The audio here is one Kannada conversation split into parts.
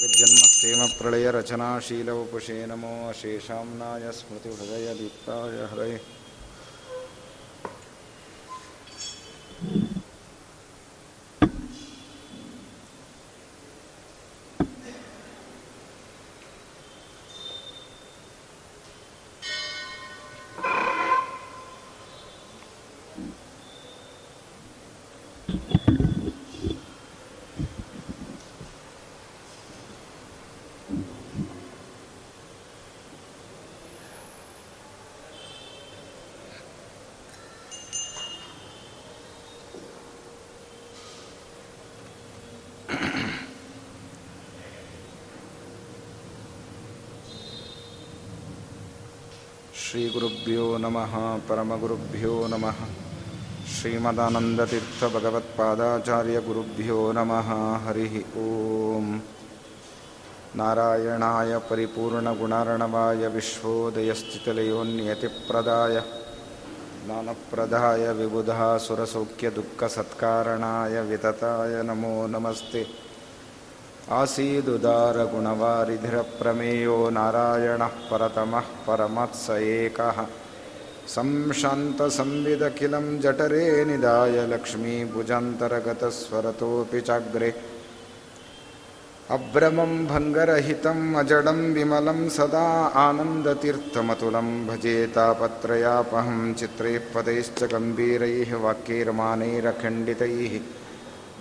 जगज्जन्मस्थेमप्रलयरचनाशीलवपुषे नमो अशेषाम्नाय स्मृतिहृदयदीप्ताय हरये। श्रीगुरुभ्यो नमः परमगुरुभ्यो नमः श्रीमदानन्दतीर्थभगवत्पादाचार्यगुरुभ्यो नमः हरिः ॐ नारायणाय परिपूर्णगुणार्णवाय विश्वोदयस्थितिलयोन्नियतिप्रदाय ज्ञानप्रदाय विबुधासुरसौख्यदुःखसत्कारणाय वितताय नमो नमस्ते आसीदुदारगुणवारिधिरप्रमेयो नारायणः परतमः परमत्स एकः संशान्तसंविदखिलं जठरे निधाय लक्ष्मीभुजान्तर्गतस्वरतोऽपि चाग्रे। अभ्रमं भङ्गरहितम् अजडं विमलं सदा आनन्दतीर्थमतुलं भजे तापत्रयापहं चित्रे पदैश्च गम्भीरैः वाक्यैर्मानैरखण्डितैः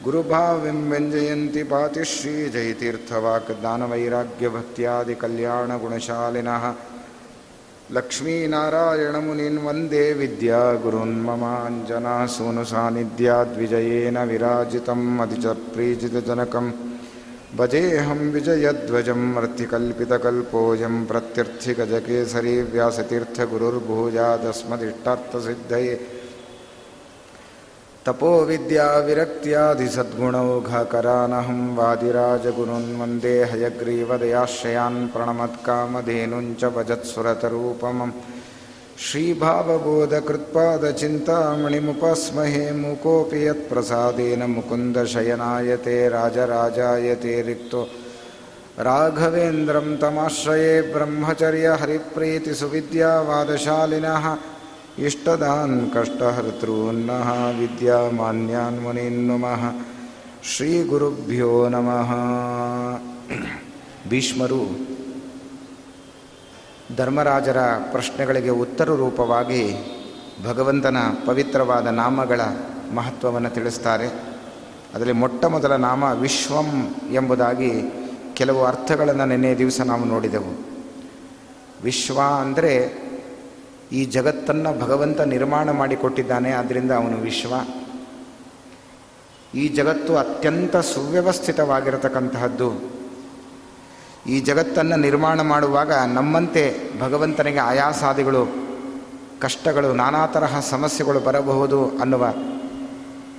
गुरुभाविं व्यञ्जयन्ति पाति श्रीजयीतीर्थवाग्दानवैराग्यभक्त्यादिकल्याणगुणशालिनः लक्ष्मीनारायणमुनिन् वन्दे विद्यागुरुन्ममाञ्जनासूनुसान्निध्याद्विजयेन विराजितम् अतिचप्रीजितजनकं भजेऽहं विजयध्वजं मृत्युकल्पितकल्पोऽयं प्रत्यर्थिकजगेसरीव्यासतीर्थगुरुर्भुजादस्मदिष्टर्थसिद्धये तपोविद्याविरक्त्यादिसद्गुणौघकरानहं वादिराजगुरुन् वन्दे हयग्रीवदयाश्रयान् प्रणमत्कामधेनुञ्च भजत्सुरतरूपमं। श्रीभावबोधकृत्पादचिन्तामणिमुपस्महे मुकोऽपि यत्प्रसादेन मुकुन्दशयनायते राजराजायते रिक्तो। राघवेन्द्रं तमाश्रये ब्रह्मचर्यहरिप्रीतिसुविद्यावादशालिनः इष्टदान् कष्टहर्तॄन्नः विद्यामान्यान् ಮುನಿನ್ನುಮಃ ಶ್ರೀಗುರುಭ್ಯೋ ನಮಃ ಭೀಷ್ಮರು ಧರ್ಮರಾಜರ ಪ್ರಶ್ನೆಗಳಿಗೆ ಉತ್ತರ ರೂಪವಾಗಿ ಭಗವಂತನ ಪವಿತ್ರವಾದ ನಾಮಗಳ ಮಹತ್ವವನ್ನು ತಿಳಿಸ್ತಾರೆ ಅದರಲ್ಲಿ ಮೊಟ್ಟ ಮೊದಲ ನಾಮ ವಿಶ್ವಂ ಎಂಬುದಾಗಿ ಕೆಲವು ಅರ್ಥಗಳನ್ನು ನಿನ್ನೆ ದಿವಸ ನಾವು ನೋಡಿದೆವು ವಿಶ್ವ ಅಂದರೆ ಈ ಜಗತ್ತನ್ನು ಭಗವಂತ ನಿರ್ಮಾಣ ಮಾಡಿಕೊಟ್ಟಿದ್ದಾನೆ ಆದ್ದರಿಂದ ಅವನು ವಿಶ್ವ. ಈ ಜಗತ್ತು ಅತ್ಯಂತ ಸುವ್ಯವಸ್ಥಿತವಾಗಿರತಕ್ಕಂತಹದ್ದು. ಈ ಜಗತ್ತನ್ನು ನಿರ್ಮಾಣ ಮಾಡುವಾಗ ನಮ್ಮಂತೆ ಭಗವಂತನಿಗೆ ಆಯಾಸಾದಿಗಳು, ಕಷ್ಟಗಳು, ನಾನಾ ತರಹ ಸಮಸ್ಯೆಗಳು ಬರಬಹುದು ಅನ್ನುವ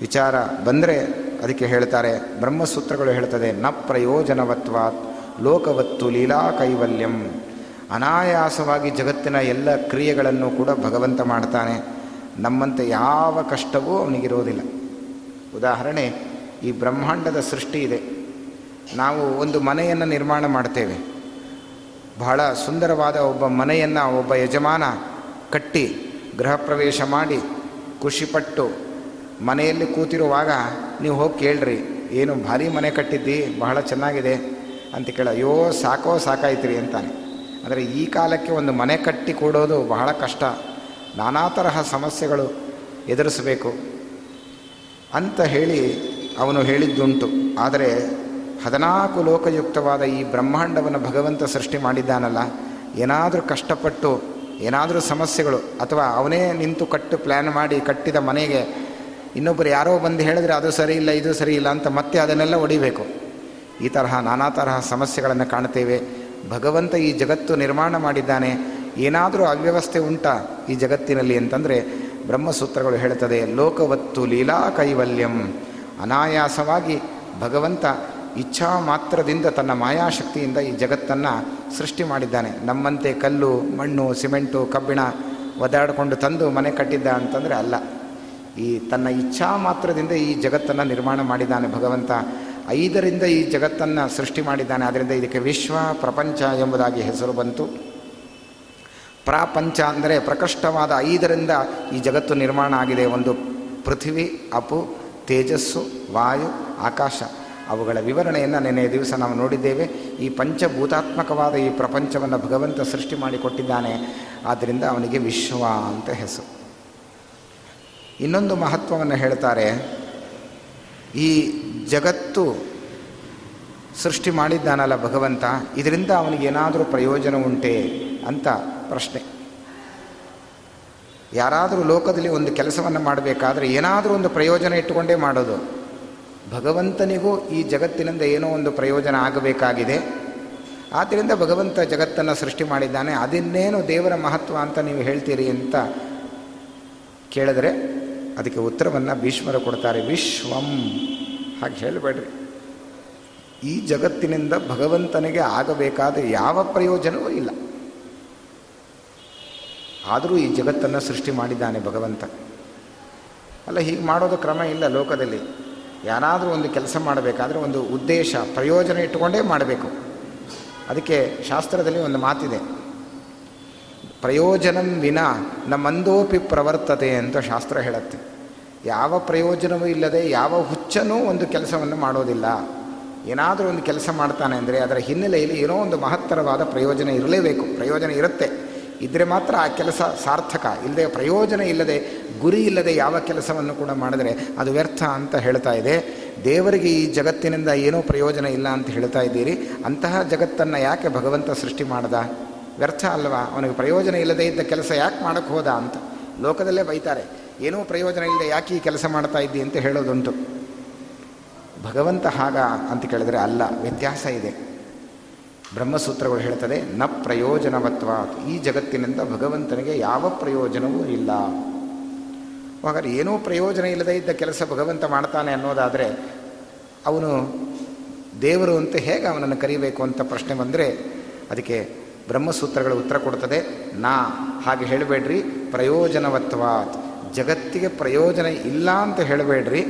ವಿಚಾರ ಬಂದರೆ ಅದಕ್ಕೆ ಹೇಳ್ತಾರೆ, ಬ್ರಹ್ಮಸೂತ್ರಗಳು ಹೇಳ್ತದೆ, ನ ಪ್ರಯೋಜನವತ್ವಾತ್ ಲೋಕವತ್ತು ಲೀಲಾ ಕೈವಲ್ಯಂ. ಅನಾಯಾಸವಾಗಿ ಜಗತ್ತಿನ ಎಲ್ಲ ಕ್ರಿಯೆಗಳನ್ನು ಕೂಡ ಭಗವಂತ ಮಾಡ್ತಾನೆ. ನಮ್ಮಂತೆ ಯಾವ ಕಷ್ಟವೂ ಅವನಿಗಿರೋದಿಲ್ಲ. ಉದಾಹರಣೆ, ಈ ಬ್ರಹ್ಮಾಂಡದ ಸೃಷ್ಟಿ ಇದೆ. ನಾವು ಒಂದು ಮನೆಯನ್ನು ನಿರ್ಮಾಣ ಮಾಡ್ತೇವೆ. ಬಹಳ ಸುಂದರವಾದ ಒಬ್ಬ ಮನೆಯನ್ನು, ಒಬ್ಬ ಯಜಮಾನ ಕಟ್ಟಿ, ಗೃಹ ಪ್ರವೇಶ ಮಾಡಿ ಖುಷಿಪಟ್ಟು ಮನೆಯಲ್ಲಿ ಕೂತಿರುವಾಗ, ನೀವು ಹೋಗಿ ಕೇಳ್ರಿ, ಏನು ಭಾರಿ ಮನೆ ಕಟ್ಟಿದ್ದಿ, ಬಹಳ ಚೆನ್ನಾಗಿದೆ ಅಂತ ಕೇಳ, ಅಯ್ಯೋ ಸಾಕೋ ಸಾಕಾಯ್ತ್ರಿ ಅಂತಾನೆ. ಅಂದರೆ ಈ ಕಾಲಕ್ಕೆ ಒಂದು ಮನೆ ಕಟ್ಟಿ ಕೊಡೋದು ಬಹಳ ಕಷ್ಟ. ನಾನಾ ತರಹ ಸಮಸ್ಯೆಗಳು ಎದುರಿಸಬೇಕು ಅಂತ ಹೇಳಿ ಅವನು ಹೇಳಿದ್ದುಂಟು. ಆದರೆ ಹದಿನಾಲ್ಕು ಲೋಕಯುಕ್ತವಾದ ಈ ಬ್ರಹ್ಮಾಂಡವನ್ನು ಭಗವಂತ ಸೃಷ್ಟಿ ಮಾಡಿದ್ದಾನಲ್ಲ, ಏನಾದರೂ ಕಷ್ಟಪಟ್ಟು, ಏನಾದರೂ ಸಮಸ್ಯೆಗಳು, ಅಥವಾ ಅವನೇ ನಿಂತು ಕಟ್ಟು ಪ್ಲ್ಯಾನ್ ಮಾಡಿ ಕಟ್ಟಿದ ಮನೆಗೆ ಇನ್ನೊಬ್ಬರು ಯಾರೋ ಬಂದು ಹೇಳಿದ್ರೆ ಅದು ಸರಿ ಇಲ್ಲ, ಇದು ಸರಿ ಇಲ್ಲ ಅಂತ ಮತ್ತೆ ಅದನ್ನೆಲ್ಲ ಒಡಿಬೇಕು. ಈ ತರಹ ನಾನಾ ತರಹ ಸಮಸ್ಯೆಗಳನ್ನು ಕಾಣ್ತೇವೆ. ಭಗವಂತ ಈ ಜಗತ್ತು ನಿರ್ಮಾಣ ಮಾಡಿದ್ದಾನೆ. ಏನಾದರೂ ಅವ್ಯವಸ್ಥೆ ಉಂಟಾ ಈ ಜಗತ್ತಿನಲ್ಲಿ ಅಂತಂದರೆ ಬ್ರಹ್ಮಸೂತ್ರಗಳು ಹೇಳುತ್ತದೆ, ಲೋಕವತ್ತು ಲೀಲಾ ಕೈವಲ್ಯಂ. ಅನಾಯಾಸವಾಗಿ ಭಗವಂತ ಇಚ್ಛಾ ಮಾತ್ರದಿಂದ ತನ್ನ ಮಾಯಾಶಕ್ತಿಯಿಂದ ಈ ಜಗತ್ತನ್ನು ಸೃಷ್ಟಿ ಮಾಡಿದ್ದಾನೆ. ನಮ್ಮಂತೆ ಕಲ್ಲು, ಮಣ್ಣು, ಸಿಮೆಂಟು, ಕಬ್ಬಿಣ ಒದಾಡಿಕೊಂಡು ತಂದು ಮನೆ ಕಟ್ಟಿದ್ದ ಅಂತಂದರೆ ಅಲ್ಲ. ಈ ತನ್ನ ಇಚ್ಛಾ ಮಾತ್ರದಿಂದ ಈ ಜಗತ್ತನ್ನು ನಿರ್ಮಾಣ ಮಾಡಿದ್ದಾನೆ ಭಗವಂತ. ಐದರಿಂದ ಈ ಜಗತ್ತನ್ನು ಸೃಷ್ಟಿ ಮಾಡಿದ್ದಾನೆ. ಆದ್ದರಿಂದ ಇದಕ್ಕೆ ವಿಶ್ವ, ಪ್ರಪಂಚ ಎಂಬುದಾಗಿ ಹೆಸರು ಬಂತು. ಪ್ರಾಪಂಚ ಅಂದರೆ ಪ್ರಕಷ್ಟವಾದ ಐದರಿಂದ ಈ ಜಗತ್ತು ನಿರ್ಮಾಣ ಆಗಿದೆ. ಒಂದು ಪೃಥ್ವಿ, ಅಪು, ತೇಜಸ್ಸು, ವಾಯು, ಆಕಾಶ. ಅವುಗಳ ವಿವರಣೆಯನ್ನು ನಿನ್ನೆ ದಿವಸ ನಾವು ನೋಡಿದ್ದೇವೆ. ಈ ಪಂಚಭೂತಾತ್ಮಕವಾದ ಈ ಪ್ರಪಂಚವನ್ನು ಭಗವಂತ ಸೃಷ್ಟಿ ಮಾಡಿಕೊಟ್ಟಿದ್ದಾನೆ. ಆದ್ದರಿಂದ ಅವನಿಗೆ ವಿಶ್ವ ಅಂತ ಹೆಸರು. ಇನ್ನೊಂದು ಮಹತ್ವವನ್ನು ಹೇಳ್ತಾರೆ. ಈ ಜಗತ್ತು ಸೃಷ್ಟಿ ಮಾಡಿದ್ದಾನಲ್ಲ ಭಗವಂತ, ಇದರಿಂದ ಅವನಿಗೇನಾದರೂ ಪ್ರಯೋಜನ ಉಂಟೆ ಅಂತ ಪ್ರಶ್ನೆ. ಯಾರಾದರೂ ಲೋಕದಲ್ಲಿ ಒಂದು ಕೆಲಸವನ್ನು ಮಾಡಬೇಕಾದ್ರೆ ಏನಾದರೂ ಒಂದು ಪ್ರಯೋಜನ ಇಟ್ಟುಕೊಂಡೇ ಮಾಡೋದು. ಭಗವಂತನಿಗೂ ಈ ಜಗತ್ತಿನಿಂದ ಏನೋ ಒಂದು ಪ್ರಯೋಜನ ಆಗಬೇಕಾಗಿದೆ. ಆದ್ದರಿಂದ ಭಗವಂತ ಜಗತ್ತನ್ನು ಸೃಷ್ಟಿ ಮಾಡಿದ್ದಾನೆ. ಅದಿನ್ನೇನು ದೇವರ ಮಹತ್ವ ಅಂತ ನೀವು ಹೇಳ್ತೀರಿ ಅಂತ ಕೇಳಿದ್ರೆ ಅದಕ್ಕೆ ಉತ್ತರವನ್ನು ಭೀಷ್ಮರು ಕೊಡ್ತಾರೆ. ವಿಶ್ವಂ ಹಾಗೆ ಹೇಳಬೇಡ್ರಿ. ಈ ಜಗತ್ತಿನಿಂದ ಭಗವಂತನಿಗೆ ಆಗಬೇಕಾದ ಯಾವ ಪ್ರಯೋಜನವೂ ಇಲ್ಲ. ಆದರೂ ಈ ಜಗತ್ತನ್ನು ಸೃಷ್ಟಿ ಮಾಡಿದ್ದಾನೆ ಭಗವಂತ. ಅಲ್ಲ, ಹೀಗೆ ಮಾಡೋದು ಕ್ರಮ ಇಲ್ಲ ಲೋಕದಲ್ಲಿ. ಯಾರಾದರೂ ಒಂದು ಕೆಲಸ ಮಾಡಬೇಕಾದ್ರೆ ಒಂದು ಉದ್ದೇಶ, ಪ್ರಯೋಜನ ಇಟ್ಟುಕೊಂಡೇ ಮಾಡಬೇಕು. ಅದಕ್ಕೆ ಶಾಸ್ತ್ರದಲ್ಲಿ ಒಂದು ಮಾತಿದೆ. ಪ್ರಯೋಜನಂ ವಿನ ನಮ್ಮಂದೋಪಿ ಪ್ರವರ್ತತೆ ಅಂತ ಶಾಸ್ತ್ರ ಹೇಳುತ್ತೆ. ಯಾವ ಪ್ರಯೋಜನವೂ ಇಲ್ಲದೆ ಯಾವ ಹುಚ್ಚನೂ ಒಂದು ಕೆಲಸವನ್ನು ಮಾಡೋದಿಲ್ಲ. ಏನಾದರೂ ಒಂದು ಕೆಲಸ ಮಾಡ್ತಾನೆ ಅಂದರೆ ಅದರ ಹಿನ್ನೆಲೆಯಲ್ಲಿ ಏನೋ ಒಂದು ಮಹತ್ತರವಾದ ಪ್ರಯೋಜನ ಇರಲೇಬೇಕು. ಪ್ರಯೋಜನ ಇರುತ್ತೆ. ಇದ್ದರೆ ಮಾತ್ರ ಆ ಕೆಲಸ ಸಾರ್ಥಕ. ಇಲ್ಲದೆ ಪ್ರಯೋಜನ ಇಲ್ಲದೆ, ಗುರಿ ಇಲ್ಲದೆ ಯಾವ ಕೆಲಸವನ್ನು ಕೂಡ ಮಾಡಿದರೆ ಅದು ವ್ಯರ್ಥ ಅಂತ ಹೇಳ್ತಾ ಇದೆ. ದೇವರಿಗೆ ಈ ಜಗತ್ತಿನಿಂದ ಏನೂ ಪ್ರಯೋಜನ ಇಲ್ಲ ಅಂತ ಹೇಳ್ತಾ ಇದ್ದೀರಿ. ಅಂತಹ ಜಗತ್ತನ್ನು ಯಾಕೆ ಭಗವಂತ ಸೃಷ್ಟಿ ಮಾಡ್ದ? ವ್ಯರ್ಥ ಅಲ್ವಾ? ಅವನಿಗೆ ಪ್ರಯೋಜನ ಇಲ್ಲದೆ ಇದ್ದ ಕೆಲಸ ಯಾಕೆ ಮಾಡೋಕ್ಕೆ ಹೋದ ಅಂತ. ಲೋಕದಲ್ಲೇ ಬೈತಾರೆ. ಏನೂ ಪ್ರಯೋಜನ ಇಲ್ಲದೆ ಯಾಕೆ ಈ ಕೆಲಸ ಮಾಡ್ತಾ ಇದ್ದಿ ಅಂತ ಹೇಳೋದುಂಟು. ಭಗವಂತ ಹಾಗ ಅಂತ ಕೇಳಿದರೆ ಅಲ್ಲ, ವ್ಯತ್ಯಾಸ ಇದೆ. ಬ್ರಹ್ಮಸೂತ್ರಗಳು ಹೇಳ್ತದೆ, ನ ಪ್ರಯೋಜನವತ್ವ ಈ ಜಗತ್ತಿನಿಂದ ಭಗವಂತನಿಗೆ ಯಾವ ಪ್ರಯೋಜನವೂ ಇಲ್ಲ. ಹಾಗಾದ್ರೆ ಏನೂ ಪ್ರಯೋಜನ ಇಲ್ಲದೇ ಇದ್ದ ಕೆಲಸ ಭಗವಂತ ಮಾಡ್ತಾನೆ ಅನ್ನೋದಾದರೆ, ಅವನು ದೇವರು ಅಂತ ಹೇಗೆ ಅವನನ್ನು ಕರಿಬೇಕು ಅಂತ ಪ್ರಶ್ನೆ ಬಂದರೆ, ಅದಕ್ಕೆ ಬ್ರಹ್ಮಸೂತ್ರಗಳು ಉತ್ತರ ಕೊಡ್ತದೆ, ನಾ ಹಾಗೆ ಹೇಳಬೇಡ್ರಿ, ಪ್ರಯೋಜನವತ್ವಾತ್. ಜಗತ್ತಿಗೆ ಪ್ರಯೋಜನ ಇಲ್ಲ ಅಂತ ಹೇಳಬೇಡ್ರಿ.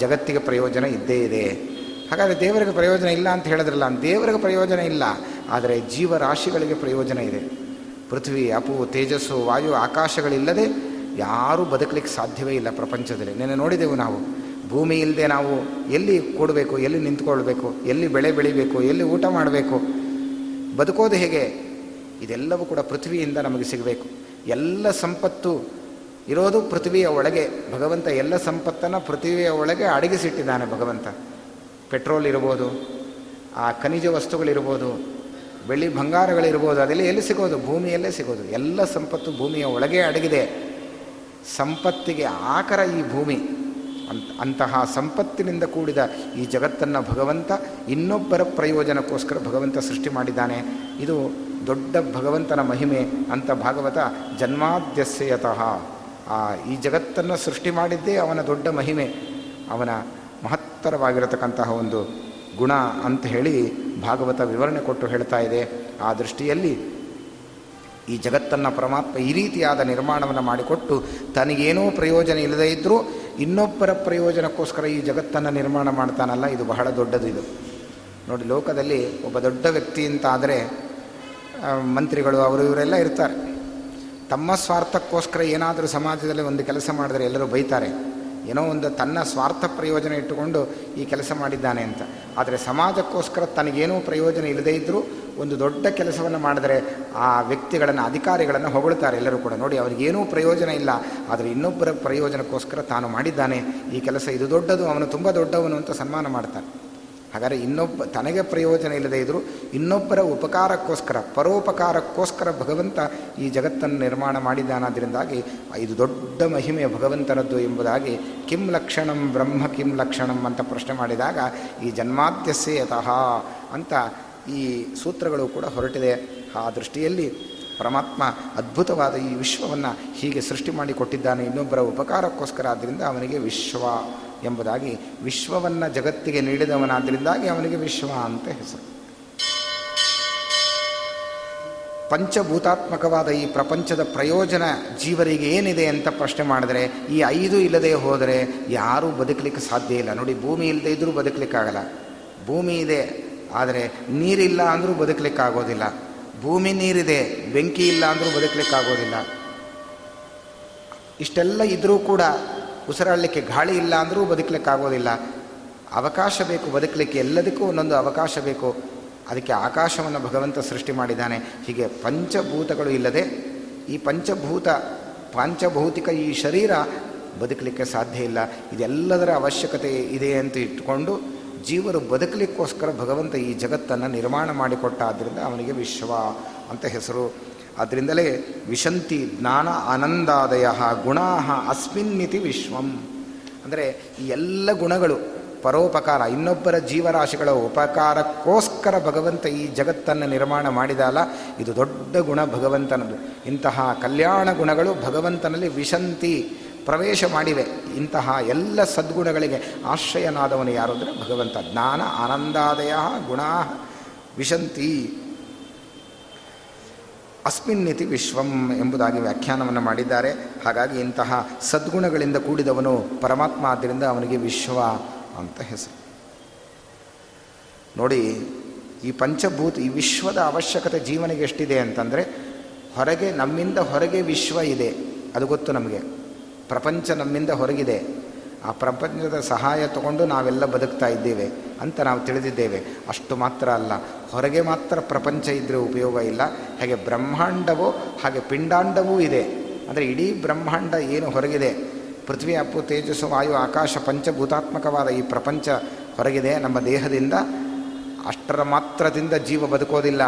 ಜಗತ್ತಿಗೆ ಪ್ರಯೋಜನ ಇದ್ದೇ ಇದೆ. ಹಾಗಾದರೆ ದೇವರಿಗೆ ಪ್ರಯೋಜನ ಇಲ್ಲ ಅಂತ ಹೇಳಿದ್ರಲ್ಲ, ದೇವರಿಗೆ ಪ್ರಯೋಜನ ಇಲ್ಲ. ಆದರೆ ಜೀವರಾಶಿಗಳಿಗೆ ಪ್ರಯೋಜನ ಇದೆ. ಪೃಥ್ವಿ, ಅಪು, ತೇಜಸ್ಸು, ವಾಯು, ಆಕಾಶಗಳಿಲ್ಲದೆ ಯಾರೂ ಬದುಕಲಿಕ್ಕೆ ಸಾಧ್ಯವೇ ಇಲ್ಲ ಪ್ರಪಂಚದಲ್ಲಿ. ನಿನ್ನೆ ನೋಡಿದೆವು ನಾವು. ಭೂಮಿ ಇಲ್ಲದೆ ನಾವು ಎಲ್ಲಿ ಕೂಡಬೇಕು, ಎಲ್ಲಿ ನಿಂತ್ಕೊಳ್ಬೇಕು, ಎಲ್ಲಿ ಬೆಳೆ ಬೆಳಿಬೇಕು, ಎಲ್ಲಿ ಊಟ ಮಾಡಬೇಕು, ಬದುಕೋದು ಹೇಗೆ? ಇದೆಲ್ಲವೂ ಕೂಡ ಪೃಥ್ವಿಯಿಂದ ನಮಗೆ ಸಿಗಬೇಕು. ಎಲ್ಲ ಸಂಪತ್ತು ಇರೋದು ಪೃಥ್ವಿಯ ಒಳಗೆ. ಭಗವಂತ ಎಲ್ಲ ಸಂಪತ್ತನ್ನು ಪೃಥ್ವಿಯ ಒಳಗೆ ಅಡಗಿಸಿಟ್ಟಿದ್ದಾನೆ ಭಗವಂತ. ಪೆಟ್ರೋಲ್ ಇರ್ಬೋದು, ಆ ಖನಿಜ ವಸ್ತುಗಳಿರ್ಬೋದು, ಬೆಳ್ಳಿ ಬಂಗಾರಗಳಿರ್ಬೋದು, ಅದೆಲ್ಲ ಎಲ್ಲಿ ಸಿಗೋದು? ಭೂಮಿಯಲ್ಲೇ ಸಿಗೋದು. ಎಲ್ಲ ಸಂಪತ್ತು ಭೂಮಿಯ ಒಳಗೆ ಅಡಗಿದೆ. ಸಂಪತ್ತಿಗೆ ಆಕರ ಈ ಭೂಮಿ. ಅಂತ ಅಂತಹ ಸಂಪತ್ತಿನಿಂದ ಕೂಡಿದ ಈ ಜಗತ್ತನ್ನು ಭಗವಂತ ಇನ್ನೊಬ್ಬರ ಪ್ರಯೋಜನಕ್ಕೋಸ್ಕರ ಭಗವಂತ ಸೃಷ್ಟಿ ಮಾಡಿದ್ದಾನೆ. ಇದು ದೊಡ್ಡ ಭಗವಂತನ ಮಹಿಮೆ ಅಂತ ಭಾಗವತ ಜನ್ಮಾದ್ಯಸ್ಯತಃ. ಆ, ಈ ಜಗತ್ತನ್ನು ಸೃಷ್ಟಿ ಮಾಡಿದ್ದೇ ಅವನ ದೊಡ್ಡ ಮಹಿಮೆ. ಅವನ ಮಹತ್ತರವಾಗಿರತಕ್ಕಂತಹ ಒಂದು ಗುಣ ಅಂತ ಹೇಳಿ ಭಾಗವತ ವಿವರಣೆ ಕೊಟ್ಟು ಹೇಳ್ತಾ ಇದೆ. ಆ ದೃಷ್ಟಿಯಲ್ಲಿ ಈ ಜಗತ್ತನ್ನು ಪರಮಾತ್ಮ ಈ ರೀತಿಯಾದ ನಿರ್ಮಾಣವನ್ನು ಮಾಡಿಕೊಟ್ಟು ತನಗೇನೂ ಪ್ರಯೋಜನ ಇಲ್ಲದೇ ಇದ್ದರೂ ಇನ್ನೊಬ್ಬರ ಪ್ರಯೋಜನಕ್ಕೋಸ್ಕರ ಈ ಜಗತ್ತನ್ನು ನಿರ್ಮಾಣ ಮಾಡ್ತಾನಲ್ಲ, ಇದು ಬಹಳ ದೊಡ್ಡದು ಇದು. ನೋಡಿ, ಲೋಕದಲ್ಲಿ ಒಬ್ಬ ದೊಡ್ಡ ವ್ಯಕ್ತಿ ಅಂತ ಆದರೆ ಮಂತ್ರಿಗಳು, ಅವರು, ಇವರೆಲ್ಲ ಇರ್ತಾರೆ. ತಮ್ಮ ಸ್ವಾರ್ಥಕ್ಕೋಸ್ಕರ ಏನಾದರೂ ಸಮಾಜದಲ್ಲಿ ಒಂದು ಕೆಲಸ ಮಾಡಿದರೆ ಎಲ್ಲರೂ ಬೈತಾರೆ. ಏನೋ ಒಂದು ತನ್ನ ಸ್ವಾರ್ಥ ಪ್ರಯೋಜನ ಇಟ್ಟುಕೊಂಡು ಈ ಕೆಲಸ ಮಾಡಿದ್ದಾನೆ ಅಂತ. ಆದರೆ ಸಮಾಜಕ್ಕೋಸ್ಕರ ತನಗೇನೂ ಪ್ರಯೋಜನ ಇಲ್ಲದೇ ಇದ್ದರೂ ಒಂದು ದೊಡ್ಡ ಕೆಲಸವನ್ನು ಮಾಡಿದರೆ ಆ ವ್ಯಕ್ತಿಗಳನ್ನು, ಅಧಿಕಾರಿಗಳನ್ನು ಹೊಗಳುತ್ತಾರೆ ಎಲ್ಲರೂ ಕೂಡ. ನೋಡಿ, ಅವರಿಗೇನೂ ಪ್ರಯೋಜನ ಇಲ್ಲ. ಆದರೆ ಇನ್ನೊಬ್ಬರ ಪ್ರಯೋಜನಕ್ಕೋಸ್ಕರ ತಾನು ಮಾಡಿದ್ದಾನೆ. ಈ ಕೆಲಸ ಇದು ದೊಡ್ಡದು, ಅವನು ತುಂಬ ದೊಡ್ಡವನು ಅಂತ ಸನ್ಮಾನ ಮಾಡ್ತಾನೆ. ಹಾಗಾದರೆ ಇನ್ನೊಬ್ಬ, ತನಗೆ ಪ್ರಯೋಜನ ಇಲ್ಲದೇ ಇದ್ದರೂ ಇನ್ನೊಬ್ಬರ ಉಪಕಾರಕ್ಕೋಸ್ಕರ, ಪರೋಪಕಾರಕ್ಕೋಸ್ಕರ ಭಗವಂತ ಈ ಜಗತ್ತನ್ನು ನಿರ್ಮಾಣ ಮಾಡಿದ್ದಾನಾದ್ದರಿಂದಾಗಿ ಇದು ದೊಡ್ಡ ಮಹಿಮೆ ಭಗವಂತನದ್ದು ಎಂಬುದಾಗಿ ಕಿಂ ಲಕ್ಷಣಂ ಬ್ರಹ್ಮ ಕಿಂ ಲಕ್ಷಣಂ ಅಂತ ಪ್ರಶ್ನೆ ಮಾಡಿದಾಗ ಈ ಜನ್ಮಾದ್ಯಸ್ಯತಃ ಅಂತ ಈ ಸೂತ್ರಗಳು ಕೂಡ ಹೊರಟಿದೆ. ಆ ದೃಷ್ಟಿಯಲ್ಲಿ ಪರಮಾತ್ಮ ಅದ್ಭುತವಾದ ಈ ವಿಶ್ವವನ್ನು ಹೀಗೆ ಸೃಷ್ಟಿ ಮಾಡಿ ಕೊಟ್ಟಿದ್ದಾನೆ ಇನ್ನೊಬ್ಬರ ಉಪಕಾರಕ್ಕೋಸ್ಕರ ಆದ್ದರಿಂದ ಅವನಿಗೆ ವಿಶ್ವ. ಎಂಬುದಾಗಿ ವಿಶ್ವವನ್ನು ಜಗತ್ತಿಗೆ ನೀಡಿದವನಾದ್ದರಿಂದಾಗಿ ಅವನಿಗೆ ವಿಶ್ವ ಅಂತ ಹೆಸರು. ಪಂಚಭೂತಾತ್ಮಕವಾದ ಈ ಪ್ರಪಂಚದ ಪ್ರಯೋಜನ ಜೀವರಿಗೆ ಏನಿದೆ ಅಂತ ಪ್ರಶ್ನೆ ಮಾಡಿದ್ರೆ, ಈ ಐದು ಇಲ್ಲದೆ ಹೋದರೆ ಯಾರೂ ಬದುಕಲಿಕ್ಕೆ ಸಾಧ್ಯ ಇಲ್ಲ. ನೋಡಿ, ಭೂಮಿ ಇಲ್ಲದೆ ಇದ್ದರೂ ಬದುಕಲಿಕ್ಕಾಗಲ್ಲ. ಭೂಮಿ ಇದೆ, ಆದರೆ ನೀರಿಲ್ಲ ಅಂದರೂ ಬದುಕಲಿಕ್ಕಾಗೋದಿಲ್ಲ. ಭೂಮಿ ನೀರಿದೆ, ಬೆಂಕಿ ಇಲ್ಲ ಅಂದರೂ ಬದುಕಲಿಕ್ಕಾಗೋದಿಲ್ಲ. ಇಷ್ಟೆಲ್ಲ ಇದ್ದರೂ ಕೂಡ ಉಸಿರಾಡಲಿಕ್ಕೆ ಗಾಳಿ ಇಲ್ಲ ಅಂದರೂ ಬದುಕಲಿಕ್ಕಾಗೋದಿಲ್ಲ ಅವಕಾಶ ಬೇಕು, ಬದುಕಲಿಕ್ಕೆ ಎಲ್ಲದಕ್ಕೂ ಒಂದೊಂದು ಅವಕಾಶ ಬೇಕು. ಅದಕ್ಕೆ ಆಕಾಶವನ್ನು ಭಗವಂತ ಸೃಷ್ಟಿ ಮಾಡಿದ್ದಾನೆ. ಹೀಗೆ ಪಂಚಭೂತಗಳು ಇಲ್ಲದೆ ಈ ಪಂಚಭೂತ, ಪಂಚಭೌತಿಕ ಈ ಶರೀರ ಬದುಕಲಿಕ್ಕೆ ಸಾಧ್ಯ ಇಲ್ಲ. ಇದೆಲ್ಲದರ ಅವಶ್ಯಕತೆ ಇದೆ ಅಂತ ಇಟ್ಟುಕೊಂಡು ಜೀವರು ಬದುಕಲಿಕ್ಕೋಸ್ಕರ ಭಗವಂತ ಈ ಜಗತ್ತನ್ನು ನಿರ್ಮಾಣ ಮಾಡಿಕೊಟ್ಟ ಆದ್ದರಿಂದ ಅವನಿಗೆ ವಿಶ್ವ ಅಂತ ಹೆಸರು. ಆದ್ದರಿಂದಲೇ ವಿಶಂತಿ, ಜ್ಞಾನ, ಆನಂದಾದಯ ಗುಣ ಅಸ್ಮಿನ್ನಿತಿ ವಿಶ್ವಂ. ಅಂದರೆ ಈ ಎಲ್ಲ ಗುಣಗಳು ಪರೋಪಕಾರ, ಇನ್ನೊಬ್ಬರ ಜೀವರಾಶಿಗಳ ಉಪಕಾರಕ್ಕೋಸ್ಕರ ಭಗವಂತ ಈ ಜಗತ್ತನ್ನು ನಿರ್ಮಾಣ ಮಾಡಿದಲ್ಲ ಇದು ದೊಡ್ಡ ಗುಣ ಭಗವಂತನದು. ಇಂತಹ ಕಲ್ಯಾಣ ಗುಣಗಳು ಭಗವಂತನಲ್ಲಿ ವಿಶಂತಿ ಪ್ರವೇಶ ಮಾಡಿವೆ. ಇಂತಹ ಎಲ್ಲ ಸದ್ಗುಣಗಳಿಗೆ ಆಶ್ರಯನಾದವನು ಯಾರು ಅಂದರೆ ಭಗವಂತ. ಜ್ಞಾನ, ಆನಂದಾದಯ ಗುಣ ವಿಶಂತಿ. ಅಸ್ಮಿನ್ನಿತಿ ವಿಶ್ವಂ ಎಂಬುದಾಗಿ ವ್ಯಾಖ್ಯಾನವನ್ನು ಮಾಡಿದ್ದಾರೆ. ಹಾಗಾಗಿ ಇಂತಹ ಸದ್ಗುಣಗಳಿಂದ ಕೂಡಿದವನು ಪರಮಾತ್ಮ ಆದ್ದರಿಂದ ಅವನಿಗೆ ವಿಶ್ವ ಅಂತ ಹೆಸರು. ನೋಡಿ, ಈ ಪಂಚಭೂತ, ಈ ವಿಶ್ವದ ಅವಶ್ಯಕತೆ ಜೀವನಿಗೆ ಎಷ್ಟಿದೆ ಅಂತಂದರೆ, ಹೊರಗೆ ನಮ್ಮಿಂದ ಹೊರಗೆ ವಿಶ್ವ ಇದೆ. ಅದು ಗೊತ್ತು ನಮಗೆ. ಪ್ರಪಂಚ ನಮ್ಮಿಂದ ಹೊರಗಿದೆ. ಆ ಪ್ರಪಂಚದ ಸಹಾಯ ತಗೊಂಡು ನಾವೆಲ್ಲ ಬದುಕ್ತಾ ಇದ್ದೇವೆ ಅಂತ ನಾವು ತಿಳಿದಿದ್ದೇವೆ. ಅಷ್ಟು ಮಾತ್ರ ಅಲ್ಲ. ಹೊರಗೆ ಮಾತ್ರ ಪ್ರಪಂಚ ಇದ್ದರೆ ಉಪಯೋಗ ಇಲ್ಲ. ಹಾಗೆ ಬ್ರಹ್ಮಾಂಡವೋ, ಹಾಗೆ ಪಿಂಡಾಂಡವೂ ಇದೆ. ಅಂದರೆ ಇಡೀ ಬ್ರಹ್ಮಾಂಡ ಏನು ಹೊರಗಿದೆ? ಪೃಥ್ವಿ, ಅಪ್ಪು, ತೇಜಸ್ಸು, ವಾಯು, ಆಕಾಶ, ಪಂಚಭೂತಾತ್ಮಕವಾದ ಈ ಪ್ರಪಂಚ ಹೊರಗಿದೆ ನಮ್ಮ ದೇಹದಿಂದ. ಅಷ್ಟರ ಮಾತ್ರದಿಂದ ಜೀವ ಬದುಕೋದಿಲ್ಲ.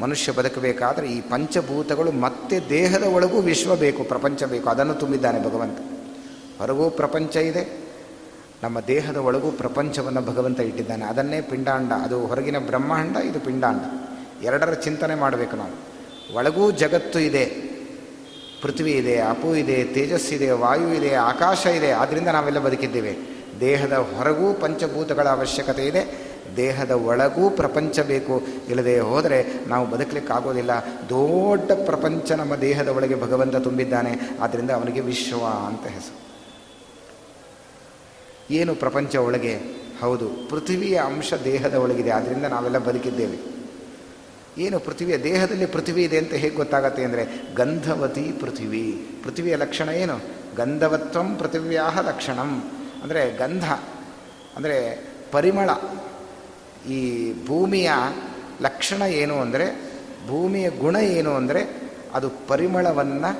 ಮನುಷ್ಯ ಬದುಕಬೇಕಾದರೆ ಈ ಪಂಚಭೂತಗಳು ಮತ್ತೆ ದೇಹದ ಒಳಗೂ ವಿಶ್ವ ಬೇಕು, ಪ್ರಪಂಚ ಬೇಕು. ಅದನ್ನು ತುಂಬಿದ್ದಾನೆ ಭಗವಂತ. ಹೊರಗೂ ಪ್ರಪಂಚ ಇದೆ. ನಮ್ಮ ದೇಹದ ಒಳಗೂ ಪ್ರಪಂಚವನ್ನು ಭಗವಂತ ಇಟ್ಟಿದ್ದಾನೆ. ಅದನ್ನೇ ಪಿಂಡಾಂಡ. ಅದು ಹೊರಗಿನ ಬ್ರಹ್ಮಾಂಡ, ಇದು ಪಿಂಡಾಂಡ. ಎರಡರ ಚಿಂತನೆ ಮಾಡಬೇಕು ನಾವು. ಒಳಗೂ ಜಗತ್ತು ಇದೆ. ಪೃಥ್ವಿ ಇದೆ, ಅಪು ಇದೆ ತೇಜಸ್ಸಿದೆ ವಾಯು ಇದೆ, ಆಕಾಶ ಇದೆ. ಆದ್ದರಿಂದ ನಾವೆಲ್ಲ ಬದುಕಿದ್ದೇವೆ. ದೇಹದ ಹೊರಗೂ ಪಂಚಭೂತಗಳ ಅವಶ್ಯಕತೆ ಇದೆ. ದೇಹದ ಒಳಗೂ ಪ್ರಪಂಚ ಬೇಕು. ಇಲ್ಲದೆ ಹೋದರೆ ನಾವು ಬದುಕಲಿಕ್ಕಾಗೋದಿಲ್ಲ. ದೊಡ್ಡ ಪ್ರಪಂಚ ನಮ್ಮ ದೇಹದ ಒಳಗೆ ಭಗವಂತ ತುಂಬಿದ್ದಾನೆ. ಆದ್ದರಿಂದ ಅವನಿಗೆ ವಿಶ್ವ ಅಂತ ಹೆಸರು. ಏನು ಪ್ರಪಂಚ ಒಳಗೆ? ಹೌದು, ಪೃಥ್ವಿಯ ಅಂಶ ದೇಹದ ಒಳಗಿದೆ ಆದ್ದರಿಂದ ನಾವೆಲ್ಲ ಬದುಕಿದ್ದೇವೆ. ಏನು ಪೃಥ್ವಿಯ ದೇಹದಲ್ಲಿ ಪೃಥ್ವಿ ಇದೆ ಅಂತ ಹೇಗೆ ಗೊತ್ತಾಗತ್ತೆ ಅಂದರೆ, ಗಂಧವತಿ ಪೃಥ್ವಿ. ಪೃಥ್ವಿಯ ಲಕ್ಷಣ ಏನು? ಗಂಧವತ್ವಂ ಪೃಥಿವ್ಯಾಹ ಲಕ್ಷಣಂ. ಅಂದರೆ ಗಂಧ, ಅಂದರೆ ಪರಿಮಳ. ಈ ಭೂಮಿಯ ಲಕ್ಷಣ ಏನು ಅಂದರೆ, ಭೂಮಿಯ ಗುಣ ಏನು ಅಂದರೆ, ಅದು ಪರಿಮಳವನ್ನು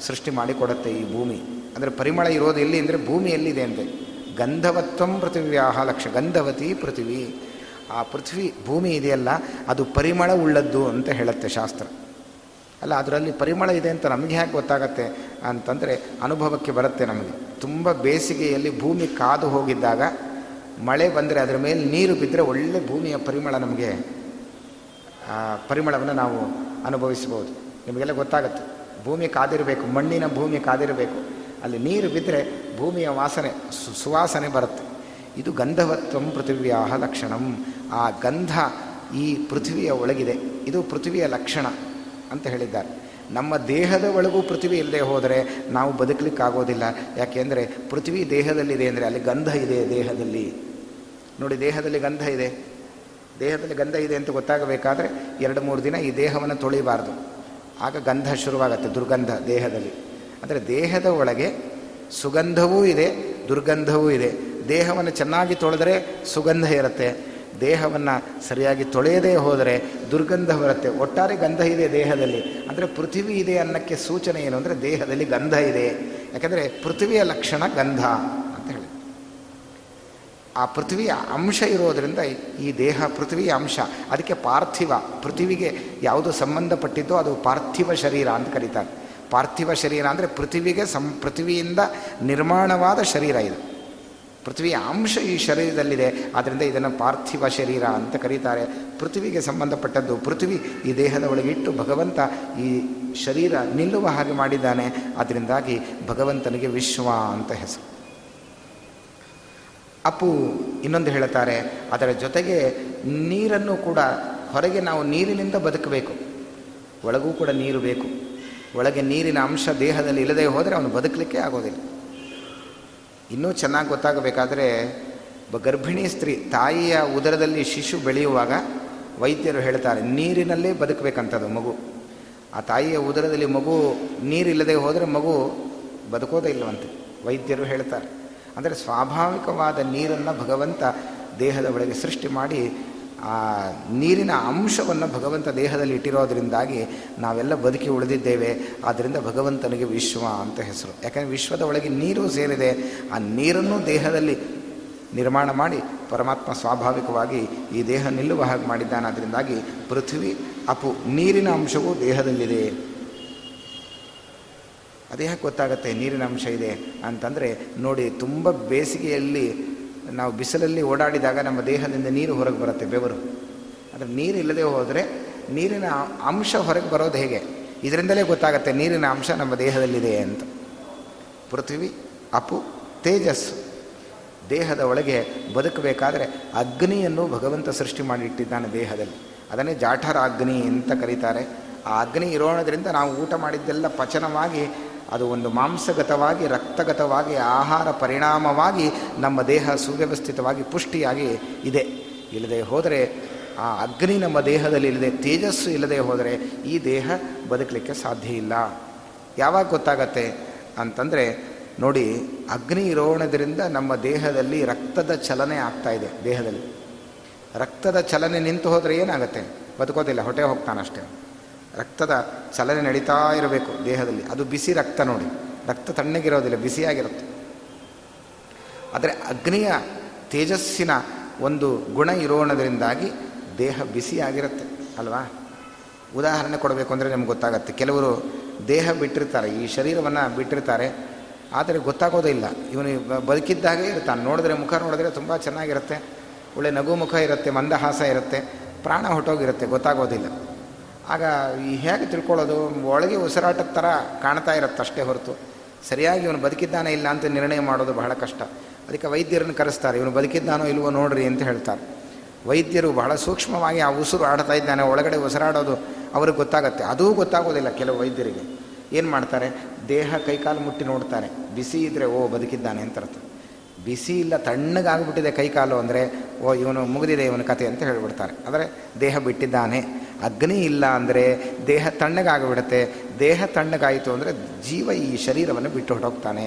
ಸೃಷ್ಟಿ ಮಾಡಿಕೊಡುತ್ತೆ ಈ ಭೂಮಿ. ಅಂದರೆ ಪರಿಮಳ ಇರೋದು ಎಲ್ಲಿ ಅಂದರೆ, ಭೂಮಿಯಲ್ಲಿದೆ ಅಂತೆ. ಗಂಧವತ್ವಂ ಪೃಥಿವ್ಯಾಹ ಲಕ್ಷ, ಗಂಧವತಿ ಪೃಥ್ವಿ. ಆ ಪೃಥ್ವಿ ಭೂಮಿ ಇದೆಯಲ್ಲ, ಅದು ಪರಿಮಳ ಉಳ್ಳದ್ದು ಅಂತ ಹೇಳುತ್ತೆ ಶಾಸ್ತ್ರ. ಅಲ್ಲ, ಅದರಲ್ಲಿ ಪರಿಮಳ ಇದೆ ಅಂತ ನಮಗೆ ಯಾಕೆ ಗೊತ್ತಾಗತ್ತೆ ಅಂತಂದರೆ ಅನುಭವಕ್ಕೆ ಬರುತ್ತೆ ನಮಗೆ. ತುಂಬ ಬೇಸಿಗೆಯಲ್ಲಿ ಭೂಮಿ ಕಾದು ಹೋಗಿದ್ದಾಗ ಮಳೆ ಬಂದರೆ ಅದರ ಮೇಲೆ ನೀರು ಬಿದ್ದರೆ ಒಳ್ಳೆ ಭೂಮಿಯ ಪರಿಮಳ ನಮಗೆ ಪರಿಮಳವನ್ನು ನಾವು ಅನುಭವಿಸ್ಬೋದು. ನಿಮಗೆಲ್ಲ ಗೊತ್ತಾಗುತ್ತೆ. ಭೂಮಿ ಕಾದಿರಬೇಕು, ಮಣ್ಣಿನ ಭೂಮಿ ಕಾದಿರಬೇಕು. ಅಲ್ಲಿ ನೀರು ಬಿದ್ದರೆ ಭೂಮಿಯ ವಾಸನೆ ಸುವಾಸನೆ ಬರುತ್ತೆ. ಇದು ಗಂಧವತ್ವಂ ಪೃಥಿವ್ಯಾಹ ಲಕ್ಷಣಂ. ಆ ಗಂಧ ಈ ಪೃಥ್ವಿಯ ಒಳಗಿದೆ. ಇದು ಪೃಥ್ವಿಯ ಲಕ್ಷಣ ಅಂತ ಹೇಳಿದ್ದಾರೆ. ನಮ್ಮ ದೇಹದ ಒಳಗೂ ಪೃಥ್ವಿ ಇಲ್ಲದೆ ಹೋದರೆ ನಾವು ಬದುಕಲಿಕ್ಕಾಗೋದಿಲ್ಲ. ಯಾಕೆಂದರೆ ಪೃಥ್ವಿ ದೇಹದಲ್ಲಿದೆ ಅಂದರೆ ಅಲ್ಲಿ ಗಂಧ ಇದೆ ದೇಹದಲ್ಲಿ. ನೋಡಿ, ದೇಹದಲ್ಲಿ ಗಂಧ ಇದೆ. ದೇಹದಲ್ಲಿ ಗಂಧ ಇದೆ ಅಂತ ಗೊತ್ತಾಗಬೇಕಾದ್ರೆ ಎರಡು ಮೂರು ದಿನ ಈ ದೇಹವನ್ನು ತೊಳಿಬಾರ್ದು. ಆಗ ಗಂಧ ಶುರುವಾಗತ್ತೆ, ದುರ್ಗಂಧ ದೇಹದಲ್ಲಿ. ಅಂದರೆ ದೇಹದ ಒಳಗೆ ಸುಗಂಧವೂ ಇದೆ, ದುರ್ಗಂಧವೂ ಇದೆ. ದೇಹವನ್ನು ಚೆನ್ನಾಗಿ ತೊಳೆದರೆ ಸುಗಂಧ ಇರುತ್ತೆ. ದೇಹವನ್ನು ಸರಿಯಾಗಿ ತೊಳೆಯದೇ ಹೋದರೆ ದುರ್ಗಂಧ ಬರುತ್ತೆ. ಒಟ್ಟಾರೆ ಗಂಧ ಇದೆ ದೇಹದಲ್ಲಿ. ಅಂದರೆ ಪೃಥ್ವಿ ಇದೆ ಅನ್ನಕ್ಕೆ ಸೂಚನೆ ಏನು? ಅಂದರೆ ದೇಹದಲ್ಲಿ ಗಂಧ ಇದೆ. ಯಾಕಂದರೆ ಪೃಥ್ವಿಯ ಲಕ್ಷಣ ಗಂಧ ಅಂತ ಹೇಳಿ. ಆ ಪೃಥ್ವಿಯ ಅಂಶ ಇರೋದರಿಂದ ಈ ದೇಹ ಪೃಥ್ವಿಯ ಅಂಶ. ಅದಕ್ಕೆ ಪಾರ್ಥಿವ, ಪೃಥ್ವಿಗೆ ಯಾವುದು ಸಂಬಂಧಪಟ್ಟಿದ್ದೋ ಅದು ಪಾರ್ಥಿವ ಶರೀರ ಅಂತ ಕರೀತಾರೆ. ಪಾರ್ಥಿವ ಶರೀರ ಅಂದರೆ ಪೃಥ್ವಿಗೆ ಸಂ, ಪೃಥ್ವಿಯಿಂದ ನಿರ್ಮಾಣವಾದ ಶರೀರ ಇದು. ಪೃಥ್ವಿಯ ಅಂಶ ಈ ಶರೀರದಲ್ಲಿದೆ ಆದ್ದರಿಂದ ಇದನ್ನು ಪಾರ್ಥಿವ ಶರೀರ ಅಂತ ಕರೀತಾರೆ. ಪೃಥ್ವಿಗೆ ಸಂಬಂಧಪಟ್ಟದ್ದು, ಪೃಥ್ವಿ ಈ ದೇಹದ ಒಳಗೆ ಇಟ್ಟು ಭಗವಂತ ಈ ಶರೀರ ನಿಲ್ಲುವ ಹಾಗೆ ಮಾಡಿದ್ದಾನೆ ಅದರಿಂದಾಗಿ ಭಗವಂತನಿಗೆ ವಿಶ್ವ ಅಂತ ಹೆಸರು. ಅಪ್ಪು ಇನ್ನೊಂದು ಹೇಳುತ್ತಾರೆ, ಅದರ ಜೊತೆಗೆ ನೀರನ್ನು ಕೂಡ ಹೊರಗೆ ನಾವು ನೀರಿನಿಂದ ಬದುಕಬೇಕು. ಒಳಗೂ ಕೂಡ ನೀರು ಬೇಕು. ಒಳಗೆ ನೀರಿನ ಅಂಶ ದೇಹದಲ್ಲಿ ಇಲ್ಲದೆ ಹೋದರೆ ಅವನು ಬದುಕಲಿಕ್ಕೆ ಆಗೋದಿಲ್ಲ. ಇನ್ನೂ ಚೆನ್ನಾಗಿ ಗೊತ್ತಾಗಬೇಕಾದ್ರೆ ಗರ್ಭಿಣಿ ಸ್ತ್ರೀ, ತಾಯಿಯ ಉದರದಲ್ಲಿ ಶಿಶು ಬೆಳೆಯುವಾಗ ವೈದ್ಯರು ಹೇಳ್ತಾರೆ, ನೀರಿನಲ್ಲೇ ಬದುಕಬೇಕಂಥದ್ದು ಮಗು. ಆ ತಾಯಿಯ ಉದರದಲ್ಲಿ ಮಗು ನೀರಿಲ್ಲದೆ ಹೋದರೆ ಮಗು ಬದುಕೋದೇ ಇಲ್ಲವಂತೆ, ವೈದ್ಯರು ಹೇಳ್ತಾರೆ. ಅಂದರೆ ಸ್ವಾಭಾವಿಕವಾದ ನೀರನ್ನು ಭಗವಂತ ದೇಹದ ಒಳಗೆ ಸೃಷ್ಟಿ ಮಾಡಿ ಆ ನೀರಿನ ಅಂಶವನ್ನು ಭಗವಂತ ದೇಹದಲ್ಲಿ ಇಟ್ಟಿರೋದ್ರಿಂದಾಗಿ ನಾವೆಲ್ಲ ಬದುಕಿ ಉಳಿದಿದ್ದೇವೆ. ಆದ್ದರಿಂದ ಭಗವಂತನಿಗೆ ವಿಶ್ವ ಅಂತ ಹೆಸರು. ಯಾಕಂದರೆ ವಿಶ್ವದ ಒಳಗೆ ನೀರು ಸೇರಿದೆ. ಆ ನೀರನ್ನು ದೇಹದಲ್ಲಿ ನಿರ್ಮಾಣ ಮಾಡಿ ಪರಮಾತ್ಮ ಸ್ವಾಭಾವಿಕವಾಗಿ ಈ ದೇಹ ನಿಲ್ಲುವ ಹಾಗೆ ಮಾಡಿದ್ದಾನೆ. ಅದರಿಂದಾಗಿ ಪೃಥ್ವಿ ಅಪು ನೀರಿನ ಅಂಶವೂ ದೇಹದಲ್ಲಿದೆ. ಅದೇ ಯಾಕೆ ಗೊತ್ತಾಗುತ್ತೆ ನೀರಿನ ಅಂಶ ಇದೆ ಅಂತಂದರೆ ನೋಡಿ, ತುಂಬ ಬೇಸಿಗೆಯಲ್ಲಿ ನಾವು ಬಿಸಿಲಲ್ಲಿ ಓಡಾಡಿದಾಗ ನಮ್ಮ ದೇಹದಿಂದ ನೀರು ಹೊರಗೆ ಬರುತ್ತೆ ಬೆವರು. ಆದರೆ ನೀರು ಇಲ್ಲದೆ ಹೋದರೆ ನೀರಿನ ಅಂಶ ಹೊರಗೆ ಬರೋದು ಹೇಗೆ? ಇದರಿಂದಲೇ ಗೊತ್ತಾಗುತ್ತೆ ನೀರಿನ ಅಂಶ ನಮ್ಮ ದೇಹದಲ್ಲಿದೆ ಅಂತ. ಪೃಥ್ವಿ, ಅಪು, ತೇಜಸ್ಸು. ದೇಹದ ಒಳಗೆ ಬದುಕಬೇಕಾದರೆ ಅಗ್ನಿಯನ್ನು ಭಗವಂತ ಸೃಷ್ಟಿ ಮಾಡಿಟ್ಟಿದ್ದಾನೆ ದೇಹದಲ್ಲಿ. ಅದನ್ನೇ ಜಾಠರ ಅಗ್ನಿ ಅಂತ ಕರೀತಾರೆ. ಆ ಅಗ್ನಿ ಇರೋಣದ್ರಿಂದ ನಾವು ಊಟ ಮಾಡಿದ್ದೆಲ್ಲ ಪಚನವಾಗಿ ಅದು ಒಂದು ಮಾಂಸಗತವಾಗಿ, ರಕ್ತಗತವಾಗಿ, ಆಹಾರ ಪರಿಣಾಮವಾಗಿ ನಮ್ಮ ದೇಹ ಸುವ್ಯವಸ್ಥಿತವಾಗಿ ಪುಷ್ಟಿಯಾಗಿ ಇದೆ. ಇಲ್ಲದೆ ಹೋದರೆ, ಆ ಅಗ್ನಿ ನಮ್ಮ ದೇಹದಲ್ಲಿ ಇಲ್ಲದೆ, ತೇಜಸ್ಸು ಇಲ್ಲದೆ ಹೋದರೆ ಈ ದೇಹ ಬದುಕಲಿಕ್ಕೆ ಸಾಧ್ಯ ಇಲ್ಲ. ಯಾವಾಗ ಗೊತ್ತಾಗತ್ತೆ ಅಂತಂದರೆ, ನೋಡಿ, ಅಗ್ನಿ ಇರೋಣದ್ರಿಂದ ನಮ್ಮ ದೇಹದಲ್ಲಿ ರಕ್ತದ ಚಲನೆ ಆಗ್ತಾ ಇದೆ ದೇಹದಲ್ಲಿ. ರಕ್ತದ ಚಲನೆ ನಿಂತು ಹೋದರೆ ಏನಾಗುತ್ತೆ? ಬದುಕೋದಿಲ್ಲ, ಹೊಟ್ಟೆ ಹೋಗ್ತಾನಷ್ಟೇ. ರಕ್ತದ ಚಲನೆ ನಡೀತಾ ಇರಬೇಕು ದೇಹದಲ್ಲಿ. ಅದು ಬಿಸಿ ರಕ್ತ ನೋಡಿ. ರಕ್ತ ತಣ್ಣಗಿರೋದಿಲ್ಲ, ಬಿಸಿಯಾಗಿರುತ್ತೆ. ಆದರೆ ಅಗ್ನಿಯ ತೇಜಸ್ಸಿನ ಒಂದು ಗುಣ ಇರೋಣದರಿಂದಾಗಿ ದೇಹ ಬಿಸಿಯಾಗಿರುತ್ತೆ, ಅಲ್ವಾ? ಉದಾಹರಣೆ ಕೊಡಬೇಕು ಅಂದರೆ ನಿಮ್ಗೆ ಗೊತ್ತಾಗತ್ತೆ. ಕೆಲವರು ದೇಹ ಬಿಟ್ಟಿರ್ತಾರೆ, ಈ ಶರೀರವನ್ನು ಬಿಟ್ಟಿರ್ತಾರೆ, ಆದರೆ ಗೊತ್ತಾಗೋದೇ ಇಲ್ಲ. ಇವನು ಬದುಕಿದ್ದಾಗೆ ಇರ್ತಾನೆ. ನೋಡಿದ್ರೆ, ಮುಖ ನೋಡಿದ್ರೆ ತುಂಬ ಚೆನ್ನಾಗಿರುತ್ತೆ. ಒಳ್ಳೆ ನಗು ಮುಖ ಇರುತ್ತೆ, ಮಂದಹಾಸ ಇರುತ್ತೆ, ಪ್ರಾಣ ಹೊಟ್ಟೋಗಿರುತ್ತೆ, ಗೊತ್ತಾಗೋದಿಲ್ಲ. ಆಗ ಈ ಹೇಗೆ ತಿಳ್ಕೊಳ್ಳೋದು? ಒಳಗೆ ಉಸಿರಾಟದ ಥರ ಕಾಣ್ತಾ ಇರುತ್ತೆ ಅಷ್ಟೇ ಹೊರತು. ಸರಿಯಾಗಿ ಇವನು ಬದುಕಿದ್ದಾನೆ ಇಲ್ಲ ಅಂತ ನಿರ್ಣಯ ಮಾಡೋದು ಬಹಳ ಕಷ್ಟ. ಅದಕ್ಕೆ ವೈದ್ಯರನ್ನು ಕರೆಸ್ತಾರೆ, ಇವನು ಬದುಕಿದ್ದಾನೋ ಇಲ್ವೋ ನೋಡ್ರಿ ಅಂತ ಹೇಳ್ತಾರೆ. ವೈದ್ಯರು ಬಹಳ ಸೂಕ್ಷ್ಮವಾಗಿ ಆ ಉಸಿರು ಆಡ್ತಾ ಇದ್ದಾನೆ, ಒಳಗಡೆ ಉಸಿರಾಡೋದು ಅವ್ರಿಗೆ ಗೊತ್ತಾಗುತ್ತೆ. ಅದೂ ಗೊತ್ತಾಗೋದಿಲ್ಲ ಕೆಲವು ವೈದ್ಯರಿಗೆ. ಏನು ಮಾಡ್ತಾರೆ? ದೇಹ ಕೈಕಾಲು ಮುಟ್ಟಿ ನೋಡ್ತಾರೆ. ಬಿಸಿ ಇದ್ದರೆ ಓ, ಬದುಕಿದ್ದಾನೆ ಅಂತ ಅರ್ಥ. ಬಿಸಿ ಇಲ್ಲ, ತಣ್ಣಗಾಗ್ಬಿಟ್ಟಿದೆ ಕೈಕಾಲು ಅಂದರೆ, ಓ, ಇವನು ಮುಗಿದಿದೆ ಇವನ ಕತೆ ಅಂತ ಹೇಳಿಬಿಡ್ತಾರೆ. ಆದರೆ ದೇಹ ಬಿಟ್ಟಿದ್ದಾನೆ. ಅಗ್ನಿ ಇಲ್ಲ ಅಂದರೆ ದೇಹ ತಣ್ಣಗಾಗಿಬಿಡುತ್ತೆ. ದೇಹ ತಣ್ಣಗಾಯಿತು ಅಂದರೆ ಜೀವ ಈ ಶರೀರವನ್ನು ಬಿಟ್ಟು ಹೊರಟೋಗ್ತಾನೆ.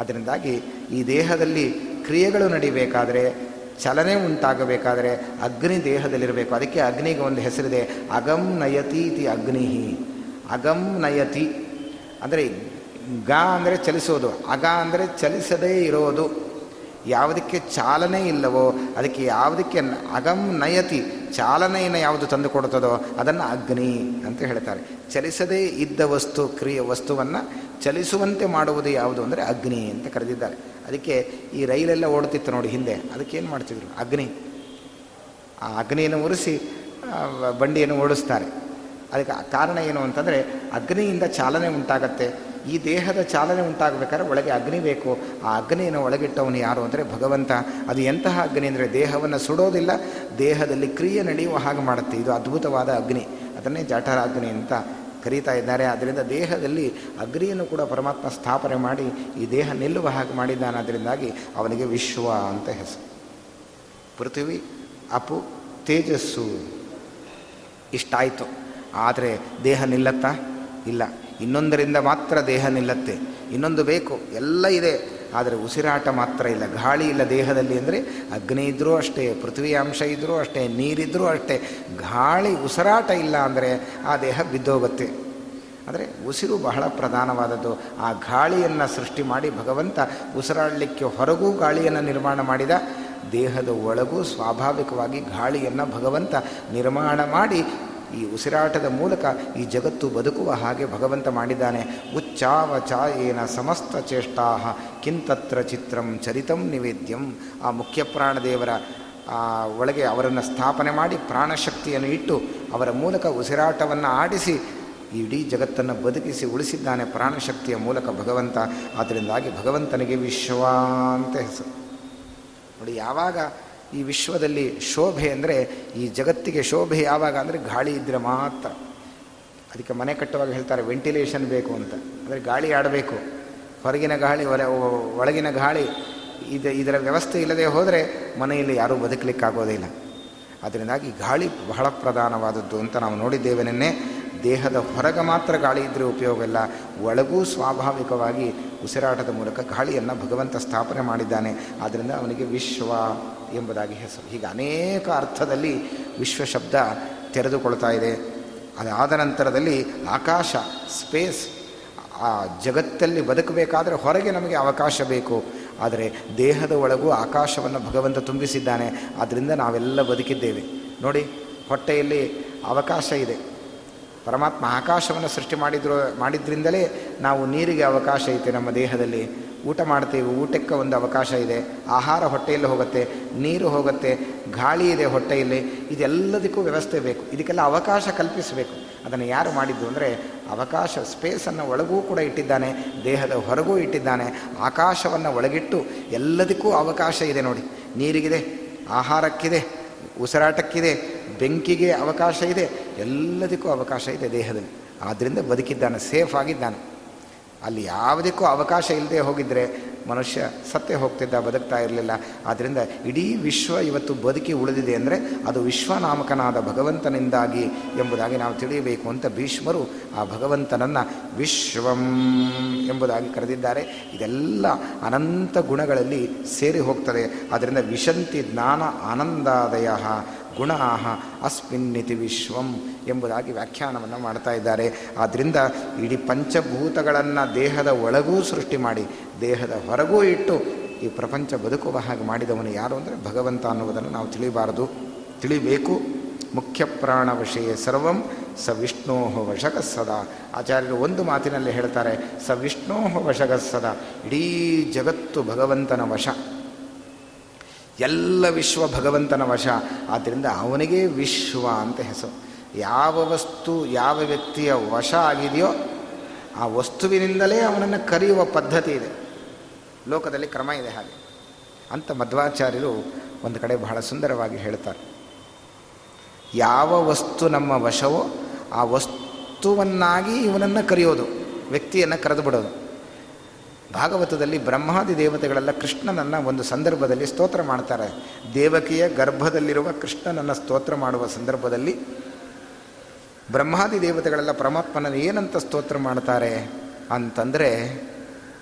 ಅದರಿಂದಾಗಿ ಈ ದೇಹದಲ್ಲಿ ಕ್ರಿಯೆಗಳು ನಡಿಬೇಕಾದರೆ, ಚಲನೆ ಉಂಟಾಗಬೇಕಾದರೆ ಅಗ್ನಿ ದೇಹದಲ್ಲಿರಬೇಕು. ಅದಕ್ಕೆ ಅಗ್ನಿಗೆ ಒಂದು ಹೆಸರಿದೆ. ಅಗಂ ನಯತಿ ಇತಿ ಅಗ್ನಿ ಅಗಂ ನಯತಿ ಅಂದರೆ ಗ ಅಂದರೆ ಚಲಿಸೋದು, ಅಗ ಅಂದರೆ ಚಲಿಸದೇ ಇರೋದು. ಯಾವುದಕ್ಕೆ ಚಾಲನೆ ಇಲ್ಲವೋ, ಅದಕ್ಕೆ ಯಾವುದಕ್ಕೆ ಅಗಂ ನಯತಿ ಚಾಲನೆಯನ್ನು ಯಾವುದು ತಂದು ಕೊಡುತ್ತದೋ ಅದನ್ನು ಅಗ್ನಿ ಅಂತ ಹೇಳ್ತಾರೆ. ಚಲಿಸದೇ ಇದ್ದ ವಸ್ತು, ಕ್ರಿಯೆ ವಸ್ತುವನ್ನು ಚಲಿಸುವಂತೆ ಮಾಡುವುದು ಯಾವುದು ಅಂದರೆ ಅಗ್ನಿ ಅಂತ ಕರೆದಿದ್ದಾರೆ. ಅದಕ್ಕೆ ಈ ರೈಲೆಲ್ಲ ಓಡುತ್ತಿತ್ತು ನೋಡಿ ಹಿಂದೆ, ಅದಕ್ಕೆ ಏನು ಮಾಡ್ತಿದ್ರು? ಅಗ್ನಿ. ಆ ಅಗ್ನಿಯನ್ನು ಉರಿಸಿ ಬಂಡಿಯನ್ನು ಓಡಿಸ್ತಾರೆ. ಅದಕ್ಕೆ ಕಾರಣ ಏನು ಅಂತಂದರೆ ಅಗ್ನಿಯಿಂದ ಚಾಲನೆ ಉಂಟಾಗತ್ತೆ. ಈ ದೇಹದ ಚಾಲನೆ ಉಂಟಾಗಬೇಕಾದ್ರೆ ಒಳಗೆ ಅಗ್ನಿ ಬೇಕು. ಆ ಅಗ್ನಿಯನ್ನು ಒಳಗಿಟ್ಟವನು ಯಾರು ಅಂದರೆ ಭಗವಂತ. ಅದು ಎಂತಹ ಅಗ್ನಿ ಅಂದರೆ ದೇಹವನ್ನು ಸುಡೋದಿಲ್ಲ, ದೇಹದಲ್ಲಿ ಕ್ರಿಯೆ ನಡೆಯುವ ಹಾಗೆ ಮಾಡುತ್ತೆ. ಇದು ಅದ್ಭುತವಾದ ಅಗ್ನಿ. ಅದನ್ನೇ ಜಾಠರ ಅಗ್ನಿ ಅಂತ ಕರೀತಾ ಇದ್ದಾರೆ. ಅದರಿಂದ ದೇಹದಲ್ಲಿ ಅಗ್ನಿಯನ್ನು ಕೂಡ ಪರಮಾತ್ಮ ಸ್ಥಾಪನೆ ಮಾಡಿ ಈ ದೇಹ ನಿಲ್ಲುವ ಹಾಗೆ ಮಾಡಿದ್ದಾನೆ. ಅದರಿಂದಾಗಿ ಅವನಿಗೆ ವಿಶ್ವ ಅಂತ ಹೆಸರು. ಪೃಥ್ವಿ, ಅಪು, ತೇಜಸ್ಸು. ಇಷ್ಟಾಯಿತು. ಆದರೆ ದೇಹ ನಿಲ್ಲತ್ತಾ? ಇಲ್ಲ. ಇನ್ನೊಂದರಿಂದ ಮಾತ್ರ ದೇಹ ನಿಲ್ಲತ್ತೆ. ಇನ್ನೊಂದು ಬೇಕು, ಎಲ್ಲ ಇದೆ. ಆದರೆ ಉಸಿರಾಟ ಮಾತ್ರ ಇಲ್ಲ. ಗಾಳಿ ಇಲ್ಲ ದೇಹದಲ್ಲಿ ಅಂದರೆ ಅಗ್ನಿ ಇದ್ದರೂ ಅಷ್ಟೇ, ಪೃಥ್ವಿ ಅಂಶ ಇದ್ದರೂ ಅಷ್ಟೇ ನೀರಿದ್ದರೂ ಅಷ್ಟೇ. ಗಾಳಿ, ಉಸಿರಾಟ ಇಲ್ಲ ಅಂದರೆ ಆ ದೇಹ ಬಿದ್ದೋಗುತ್ತೆ. ಆದರೆ ಉಸಿರು ಬಹಳ ಪ್ರಧಾನವಾದದ್ದು. ಆ ಗಾಳಿಯನ್ನು ಸೃಷ್ಟಿ ಮಾಡಿ ಭಗವಂತ ಉಸಿರಾಡಲಿಕ್ಕೆ ಹೊರಗೂ ಗಾಳಿಯನ್ನು ನಿರ್ಮಾಣ ಮಾಡಿದ. ದೇಹದ ಒಳಗೂ ಸ್ವಾಭಾವಿಕವಾಗಿ ಗಾಳಿಯನ್ನು ಭಗವಂತ ನಿರ್ಮಾಣ ಮಾಡಿ ಈ ಉಸಿರಾಟದ ಮೂಲಕ ಈ ಜಗತ್ತು ಬದುಕುವ ಹಾಗೆ ಭಗವಂತ ಮಾಡಿದ್ದಾನೆ. ಉಚ್ಚಾವ ಚಾಯೇನ ಸಮಸ್ತ ಚೇಷ್ಟಾ ಕಿಂತತ್ರ ಚಿತ್ರಂ ಚರಿತಂ ನಿವೇದ್ಯಂ. ಆ ಮುಖ್ಯ ಪ್ರಾಣದೇವರ ಒಳಗೆ ಅವರನ್ನು ಸ್ಥಾಪನೆ ಮಾಡಿ ಪ್ರಾಣಶಕ್ತಿಯನ್ನು ಇಟ್ಟು ಅವರ ಮೂಲಕ ಉಸಿರಾಟವನ್ನು ಆಡಿಸಿ ಇಡೀ ಜಗತ್ತನ್ನು ಬದುಕಿಸಿ ಉಳಿಸಿದ್ದಾನೆ ಪ್ರಾಣಶಕ್ತಿಯ ಮೂಲಕ ಭಗವಂತ. ಆದ್ದರಿಂದಾಗಿ ಭಗವಂತನಿಗೆ ವಿಶ್ವ ಅಂತ ಹೆಸರು. ನೋಡಿ, ಯಾವಾಗ ಈ ವಿಶ್ವದಲ್ಲಿ ಶೋಭೆ ಅಂದರೆ ಈ ಜಗತ್ತಿಗೆ ಶೋಭೆ ಯಾವಾಗ ಅಂದರೆ ಗಾಳಿ ಇದ್ದರೆ ಮಾತ್ರ. ಅದಕ್ಕೆ ಮನೆ ಕಟ್ಟುವಾಗ ಹೇಳ್ತಾರೆ ವೆಂಟಿಲೇಷನ್ ಬೇಕು ಅಂತ. ಅಂದರೆ ಗಾಳಿ ಆಡಬೇಕು. ಹೊರಗಿನ ಗಾಳಿ, ಹೊರ ಒಳಗಿನ ಗಾಳಿ, ಇದು, ಇದರ ವ್ಯವಸ್ಥೆ ಇಲ್ಲದೆ ಹೋದರೆ ಮನೆಯಲ್ಲಿ ಯಾರೂ ಬದುಕಲಿಕ್ಕಾಗೋದಿಲ್ಲ ಅದರಿಂದಾಗಿ ಗಾಳಿ ಬಹಳ ಪ್ರಧಾನವಾದದ್ದು ಅಂತ ನಾವು ನೋಡಿದ್ದೇವೆ ನಿನ್ನೆ. ದೇಹದ ಹೊರಗೆ ಮಾತ್ರ ಗಾಳಿ ಇದ್ದರೆ ಉಪಯೋಗ ಇಲ್ಲ. ಒಳಗೂ ಸ್ವಾಭಾವಿಕವಾಗಿ ಉಸಿರಾಟದ ಮೂಲಕ ಗಾಳಿಯನ್ನು ಭಗವಂತ ಸ್ಥಾಪನೆ ಮಾಡಿದ್ದಾನೆ. ಆದ್ದರಿಂದ ಅವನಿಗೆ ವಿಶ್ವ ಎಂಬುದಾಗಿ ಹೆಸರು. ಹೀಗೆ ಅನೇಕ ಅರ್ಥದಲ್ಲಿ ವಿಶ್ವ ಶಬ್ದ ತೆರೆದುಕೊಳ್ತಾ ಇದೆ. ಅದಾದ ನಂತರದಲ್ಲಿ ಆಕಾಶ ಸ್ಪೇಸ್ ಆ ಜಗತ್ತಲ್ಲಿ ಬದುಕಬೇಕಾದರೆ ಹೊರಗೆ ನಮಗೆ ಅವಕಾಶ ಬೇಕು. ಆದರೆ ದೇಹದ ಒಳಗೂ ಆಕಾಶವನ್ನು ಭಗವಂತ ತುಂಬಿಸಿದ್ದಾನೆ. ಆದ್ದರಿಂದ ನಾವೆಲ್ಲ ಬದುಕಿದ್ದೇವೆ. ನೋಡಿ, ಹೊಟ್ಟೆಯಲ್ಲಿ ಅವಕಾಶ ಇದೆ. ಪರಮಾತ್ಮ ಆಕಾಶವನ್ನು ಸೃಷ್ಟಿ ಮಾಡಿದ್ರು, ಮಾಡಿದ್ರಿಂದಲೇ ನಾವು ನೀರಿಗೆ ಅವಕಾಶ ಐತೆ, ನಮ್ಮ ದೇಹದಲ್ಲಿ. ಊಟ ಮಾಡ್ತೀವಿ, ಊಟಕ್ಕೆ ಒಂದು ಅವಕಾಶ ಇದೆ. ಆಹಾರ ಹೊಟ್ಟೆಯಲ್ಲಿ ಹೋಗುತ್ತೆ, ನೀರು ಹೋಗುತ್ತೆ, ಗಾಳಿ ಇದೆ ಹೊಟ್ಟೆಯಲ್ಲಿ. ಇದೆಲ್ಲದಕ್ಕೂ ವ್ಯವಸ್ಥೆ ಬೇಕು. ಇದಕ್ಕೆಲ್ಲ ಅವಕಾಶ ಕಲ್ಪಿಸಬೇಕು. ಅದನ್ನು ಯಾರು ಮಾಡಿದ್ದು ಅಂದರೆ, ಅವಕಾಶ, ಸ್ಪೇಸನ್ನು ಒಳಗೂ ಕೂಡ ಇಟ್ಟಿದ್ದಾನೆ, ದೇಹದ ಹೊರಗೂ ಇಟ್ಟಿದ್ದಾನೆ, ಆಕಾಶವನ್ನು ಒಳಗಿಟ್ಟು ಎಲ್ಲದಕ್ಕೂ ಅವಕಾಶ ಇದೆ ನೋಡಿ. ನೀರಿಗಿದೆ, ಆಹಾರಕ್ಕಿದೆ, ಉಸಿರಾಟಕ್ಕಿದೆ ಬೆಂಕಿಗೆ ಅವಕಾಶ ಇದೆ, ಎಲ್ಲದಕ್ಕೂ ಅವಕಾಶ ಇದೆ ದೇಹದಲ್ಲಿ. ಆದ್ದರಿಂದ ಬದುಕಿದ್ದಾನೆ, ಸೇಫ್ ಆಗಿದ್ದಾನೆ. ಅಲ್ಲಿ ಯಾವುದಕ್ಕೂ ಅವಕಾಶ ಇಲ್ಲದೆ ಹೋಗಿದ್ದರೆ ಮನುಷ್ಯ ಸತ್ತೇ ಹೋಗ್ತಿದ್ದ, ಬದುಕ್ತಾ ಇರಲಿಲ್ಲ. ಆದ್ದರಿಂದ ಇಡೀ ವಿಶ್ವ ಇವತ್ತು ಬದುಕಿ ಉಳಿದಿದೆ ಅಂದರೆ ಅದು ವಿಶ್ವನಾಮಕನಾದ ಭಗವಂತನಿಂದಾಗಿ ಎಂಬುದಾಗಿ ನಾವು ತಿಳಿಯಬೇಕು ಅಂತ ಭೀಷ್ಮರು ಆ ಭಗವಂತನನ್ನು ವಿಶ್ವಂ ಎಂಬುದಾಗಿ ಕರೆದಿದ್ದಾರೆ. ಇದೆಲ್ಲ ಅನಂತ ಗುಣಗಳಲ್ಲಿ ಸೇರಿ ಹೋಗ್ತದೆ. ಆದ್ದರಿಂದ ವಿಶಂತಿ ಜ್ಞಾನ ಆನಂದಾದಯ. ಗುಣ ಅಸ್ಮಿನ್ನಿತಿ ವಿಶ್ವಂ ಎಂಬುದಾಗಿ ವ್ಯಾಖ್ಯಾನವನ್ನು ಮಾಡ್ತಾ ಇದ್ದಾರೆ. ಆದ್ದರಿಂದ ಇಡೀ ಪಂಚಭೂತಗಳನ್ನು ದೇಹದ ಒಳಗೂ ಸೃಷ್ಟಿ ಮಾಡಿ, ದೇಹದ ಹೊರಗೂ ಇಟ್ಟು ಈ ಪ್ರಪಂಚ ಬದುಕುವ ಹಾಗೆ ಮಾಡಿದವನು ಯಾರು ಅಂದರೆ ಭಗವಂತ ಅನ್ನುವುದನ್ನು ನಾವು ತಿಳಿಬಾರದು. ತಿಳಿಬೇಕು. ಮುಖ್ಯ ಪ್ರಾಣ ವಿಷಯ ಸರ್ವಂ ಸ ವಿಷ್ಣೋಹ ವಶಕ ಸದಾ. ಆಚಾರ್ಯರು ಒಂದು ಮಾತಿನಲ್ಲಿ ಹೇಳ್ತಾರೆ ಸ ವಿಷ್ಣೋಹ ವಶಕ ಸದಾ. ಇಡೀ ಜಗತ್ತು ಭಗವಂತನ ವಶ. ಎಲ್ಲ ವಿಶ್ವ ಭಗವಂತನ ವಶ. ಆದ್ದರಿಂದ ಅವನಿಗೆ ವಿಶ್ವ ಅಂತ ಹೆಸರು. ಯಾವ ವಸ್ತು, ಯಾವ ವ್ಯಕ್ತಿಯ ವಶ ಆಗಿದೆಯೋ ಆ ವಸ್ತುವಿನಿಂದಲೇ ಅವನನ್ನು ಕರೆಯುವ ಪದ್ಧತಿ ಇದೆ. ಲೋಕದಲ್ಲಿ ಕ್ರಮ ಇದೆ ಹಾಗೆ. ಅಂತ ಮಧ್ವಾಚಾರ್ಯರು ಒಂದು ಕಡೆ ಬಹಳ ಸುಂದರವಾಗಿ ಹೇಳ್ತಾರೆ. ಯಾವ ವಸ್ತು ನಮ್ಮ ವಶವೋ ಆ ವಸ್ತುವನ್ನಾಗಿ ಇವನನ್ನು ಕರೆಯೋದು, ವ್ಯಕ್ತಿಯನ್ನು ಕರೆದು ಬಿಡೋದು ಭಾಗವತದಲ್ಲಿ ಬ್ರಹ್ಮಾದಿ ದೇವತೆಗಳೆಲ್ಲ ಕೃಷ್ಣನನ್ನು ಒಂದು ಸಂದರ್ಭದಲ್ಲಿ ಸ್ತೋತ್ರ ಮಾಡ್ತಾರೆ. ದೇವಕಿಯ ಗರ್ಭದಲ್ಲಿರುವ ಕೃಷ್ಣನನ್ನು ಸ್ತೋತ್ರ ಮಾಡುವ ಸಂದರ್ಭದಲ್ಲಿ ಬ್ರಹ್ಮಾದಿ ದೇವತೆಗಳೆಲ್ಲ ಪರಮಾತ್ಮನ ಏನಂತ ಸ್ತೋತ್ರ ಮಾಡ್ತಾರೆ ಅಂತಂದರೆ,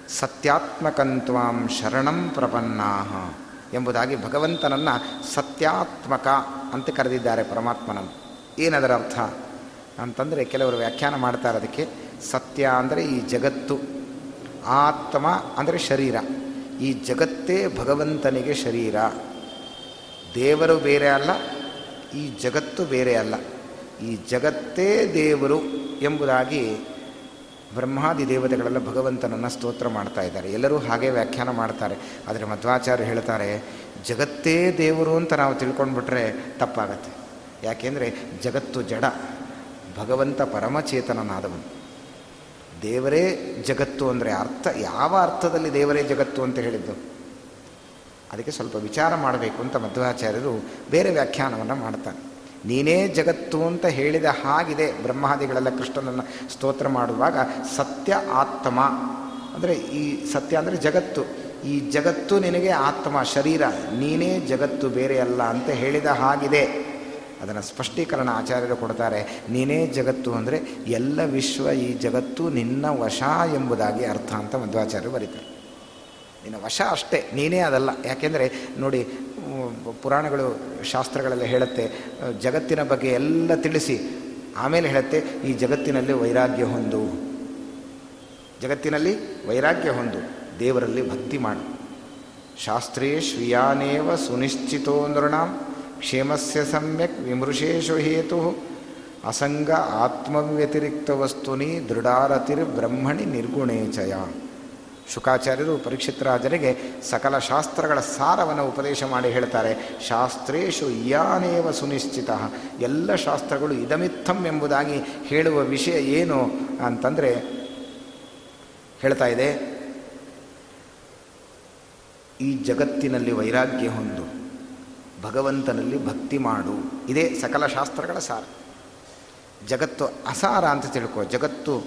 ಸತ್ಯಾತ್ಮಕಂತ್ವಾಂ ಶರಣಂ ಪ್ರಪನ್ನಾಹ ಎಂಬುದಾಗಿ ಭಗವಂತನನ್ನು ಸತ್ಯಾತ್ಮಕ ಅಂತ ಕರೆದಿದ್ದಾರೆ ಪರಮಾತ್ಮನನ್ನು. ಏನದರ ಅರ್ಥ? ಅಂತಂದರೆ ಕೆಲವರು ವ್ಯಾಖ್ಯಾನ ಮಾಡ್ತಾರೆ ಅದಕ್ಕೆ, ಸತ್ಯ ಅಂದರೆ ಈ ಜಗತ್ತು. ಆತ್ಮ ಅಂದರೆ ಶರೀರ. ಈ ಜಗತ್ತೇ ಭಗವಂತನಿಗೆ ಶರೀರ. ದೇವರು ಬೇರೆ ಅಲ್ಲ, ಈ ಜಗತ್ತು ಬೇರೆ ಅಲ್ಲ. ಈ ಜಗತ್ತೇ ದೇವರು ಎಂಬುದಾಗಿ ಬ್ರಹ್ಮಾದಿ ದೇವತೆಗಳೆಲ್ಲ ಭಗವಂತನನ್ನು ಸ್ತೋತ್ರ ಮಾಡ್ತಾ ಇದ್ದಾರೆ. ಎಲ್ಲರೂ ಹಾಗೆ ವ್ಯಾಖ್ಯಾನ ಮಾಡ್ತಾರೆ. ಆದರೆ ಮಧ್ವಾಚಾರ್ಯ ಹೇಳ್ತಾರೆ, ಜಗತ್ತೇ ದೇವರು ಅಂತ ನಾವು ತಿಳ್ಕೊಂಡ್ಬಿಟ್ರೆ ತಪ್ಪಾಗತ್ತೆ. ಯಾಕೆಂದರೆ ಜಗತ್ತು ಜಡ, ಭಗವಂತ ಪರಮಚೇತನನಾದವನು. ದೇವರೇ ಜಗತ್ತು ಅಂದರೆ ಅರ್ಥ. ಯಾವ ಅರ್ಥದಲ್ಲಿ ದೇವರೇ ಜಗತ್ತು ಅಂತ ಹೇಳಿದ್ದು? ಅದಕ್ಕೆ ಸ್ವಲ್ಪ ವಿಚಾರ ಮಾಡಬೇಕು ಅಂತ ಮಧ್ವಾಚಾರ್ಯರು ಬೇರೆ ವ್ಯಾಖ್ಯಾನವನ್ನು ಮಾಡ್ತಾರೆ. ನೀನೇ ಜಗತ್ತು ಅಂತ ಹೇಳಿದ ಹಾಗಿದೆ. ಬ್ರಹ್ಮಾದಿಗಳೆಲ್ಲ ಕೃಷ್ಣನನ್ನು ಸ್ತೋತ್ರ ಮಾಡುವಾಗ ಸತ್ಯ ಆತ್ಮ. ಅಂದರೆ ಈ ಸತ್ಯ ಅಂದರೆ ಜಗತ್ತು. ಈ ಜಗತ್ತು ನಿನಗೆ ಆತ್ಮ, ಶರೀರ. ನೀನೇ ಜಗತ್ತು ಬೇರೆ ಅಲ್ಲ ಅಂತ ಹೇಳಿದ ಹಾಗಿದೆ. ಅದನ್ನು ಸ್ಪಷ್ಟೀಕರಣ ಆಚಾರ್ಯರು ಕೊಡ್ತಾರೆ. ನೀನೇ ಜಗತ್ತು ಅಂದರೆ ಎಲ್ಲ ವಿಶ್ವ ಈ ಜಗತ್ತು ನಿನ್ನ ವಶ ಎಂಬುದಾಗಿ ಅರ್ಥ ಅಂತ ಮಧ್ವಾಚಾರ್ಯರು ಬರೀತಾರೆ. ನಿನ್ನ ವಶ ಅಷ್ಟೇ, ನೀನೇ ಅದಲ್ಲ. ಯಾಕೆಂದರೆ ನೋಡಿ ಪುರಾಣಗಳು, ಶಾಸ್ತ್ರಗಳೆಲ್ಲ ಹೇಳುತ್ತೆ, ಜಗತ್ತಿನ ಬಗ್ಗೆ ಎಲ್ಲ ತಿಳಿಸಿ, ಆಮೇಲೆ ಹೇಳುತ್ತೆ, ಈ ಜಗತ್ತಿನಲ್ಲಿ ವೈರಾಗ್ಯ ಹೊಂದು. ಜಗತ್ತಿನಲ್ಲಿ ವೈರಾಗ್ಯ ಹೊಂದು, ದೇವರಲ್ಲಿ ಭಕ್ತಿ ಮಾಡು. ಶಾಸ್ತ್ರೇ ಶ್ರೀಯಾನೇವ ಸುನಿಶ್ಚಿತೋ ನೃಣಾಂ ಕ್ಷೇಮಸ್ಯ ಸಮ್ಯಕ್ ವಿಮೃಶೇಶು ಹೇತು. ಅಸಂಗ ಆತ್ಮವ್ಯತಿರಿಕ್ತ ವಸ್ತುನಿ ದೃಢಾರತಿರ್ ಬ್ರಹ್ಮಣಿ ನಿರ್ಗುಣೇಚಯ ಶುಕಾಚಾರ್ಯರು ಪರೀಕ್ಷಿತರಾಜರಿಗೆ ಸಕಲ ಶಾಸ್ತ್ರಗಳ ಸಾರವನ್ನು ಉಪದೇಶ ಮಾಡಿ ಹೇಳ್ತಾರೆ. ಶಾಸ್ತ್ರೇಶು ಯಾನೇವ ಸುನಿಶ್ಚಿತ. ಎಲ್ಲ ಶಾಸ್ತ್ರಗಳು ಇದಮಿತ್ತಂ ಎಂಬುದಾಗಿ ಹೇಳುವ ವಿಷಯ ಏನು ಅಂತಂದರೆ ಹೇಳ್ತಾ ಇದೆ. ಈ ಜಗತ್ತಿನಲ್ಲಿ ವೈರಾಗ್ಯ ಹೊಂದು ಭಗವಂತನಲ್ಲಿ ಭಕ್ತಿ ಮಾಡು. ಇದೇ ಸಕಲ ಶಾಸ್ತ್ರಗಳ ಸಾರ. ಜಗತ್ತು ಅಸಾರ ಅಂತ ತಿಳ್ಕೊ. ಜಗತ್ತು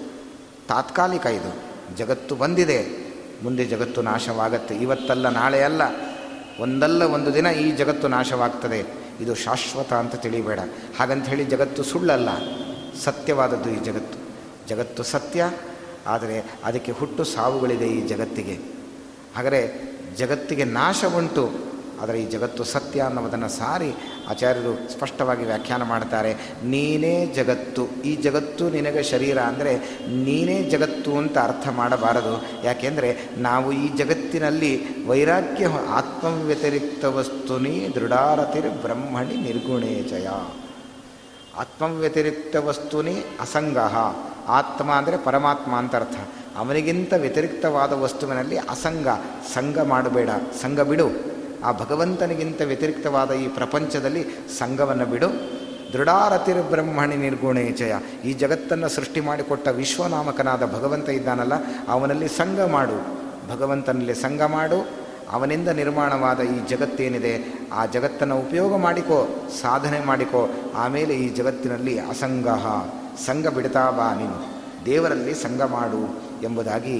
ತಾತ್ಕಾಲಿಕ ಇದು. ಜಗತ್ತು ಬಂದಿದೆ. ಮುಂದೆ ಜಗತ್ತು ನಾಶವಾಗತ್ತೆ. ಇವತ್ತಲ್ಲ, ನಾಳೆ ಅಲ್ಲ. ಒಂದಲ್ಲ ಒಂದು ದಿನ ಈ ಜಗತ್ತು ನಾಶವಾಗ್ತದೆ. ಇದು ಶಾಶ್ವತ ಅಂತ ತಿಳಿಬೇಡ. ಹಾಗಂತ ಹೇಳಿ ಜಗತ್ತು ಸುಳ್ಳಲ್ಲ. ಸತ್ಯವಾದದ್ದು ಈ ಜಗತ್ತು. ಜಗತ್ತು ಸತ್ಯ, ಆದರೆ ಅದಕ್ಕೆ ಹುಟ್ಟು ಸಾವುಗಳಿದೆ ಈ ಜಗತ್ತಿಗೆ. ಹಾಗರೆ ಜಗತ್ತಿಗೆ ನಾಶ ಉಂಟು ಆದರೆ ಈ ಜಗತ್ತು ಸತ್ಯ ಅನ್ನೋದನ್ನು ಸಾರಿ ಆಚಾರ್ಯರು ಸ್ಪಷ್ಟವಾಗಿ ವ್ಯಾಖ್ಯಾನ ಮಾಡ್ತಾರೆ. ನೀನೇ ಜಗತ್ತು. ಈ ಜಗತ್ತು ನಿನಗೆ ಶರೀರ ಅಂದರೆ ನೀನೇ ಜಗತ್ತು ಅಂತ ಅರ್ಥ ಮಾಡಬಾರದು. ಯಾಕೆಂದರೆ ನಾವು ಈ ಜಗತ್ತಿನಲ್ಲಿ ವೈರಾಗ್ಯ, ಆತ್ಮವ್ಯತಿರಿಕ್ತ ವಸ್ತುನಿ ದೃಢಾರತಿರ್ ಬ್ರಹ್ಮಣಿ ನಿರ್ಗುಣೇಜಯ ಆತ್ಮವ್ಯತಿರಿಕ್ತ ವಸ್ತುನಿ ಅಸಂಗ ಆತ್ಮ ಅಂದರೆ ಪರಮಾತ್ಮ ಅಂತ ಅರ್ಥ. ಅವನಿಗಿಂತ ವ್ಯತಿರಿಕ್ತವಾದ ವಸ್ತುವಿನಲ್ಲಿ ಅಸಂಗ ಸಂಘ ಮಾಡಬೇಡ. ಸಂಘ ಬಿಡು. ಆ ಭಗವಂತನಿಗಿಂತ ವ್ಯತಿರಿಕ್ತವಾದ ಈ ಪ್ರಪಂಚದಲ್ಲಿ ಸಂಘವನ್ನು ಬಿಡು. ದೃಢಾರತಿರ್ ಬ್ರಹ್ಮಣಿ ನಿರ್ಗುಣೇಚಯ ಈ ಜಗತ್ತನ್ನು ಸೃಷ್ಟಿ ಮಾಡಿಕೊಟ್ಟ ವಿಶ್ವನಾಮಕನಾದ ಭಗವಂತ ಇದ್ದಾನಲ್ಲ, ಅವನಲ್ಲಿ ಸಂಘ ಮಾಡು. ಭಗವಂತನಲ್ಲಿ ಸಂಘ ಮಾಡು. ಅವನಿಂದ ನಿರ್ಮಾಣವಾದ ಈ ಜಗತ್ತೇನಿದೆ, ಆ ಜಗತ್ತನ್ನು ಉಪಯೋಗ ಮಾಡಿಕೋ, ಸಾಧನೆ ಮಾಡಿಕೋ. ಆಮೇಲೆ ಈ ಜಗತ್ತಿನಲ್ಲಿ ಅಸಂಗಹ, ಸಂಘ ಬಿಡ್ತಾ ಬಾ ನೀನು. ದೇವರಲ್ಲಿ ಸಂಘ ಮಾಡು ಎಂಬುದಾಗಿ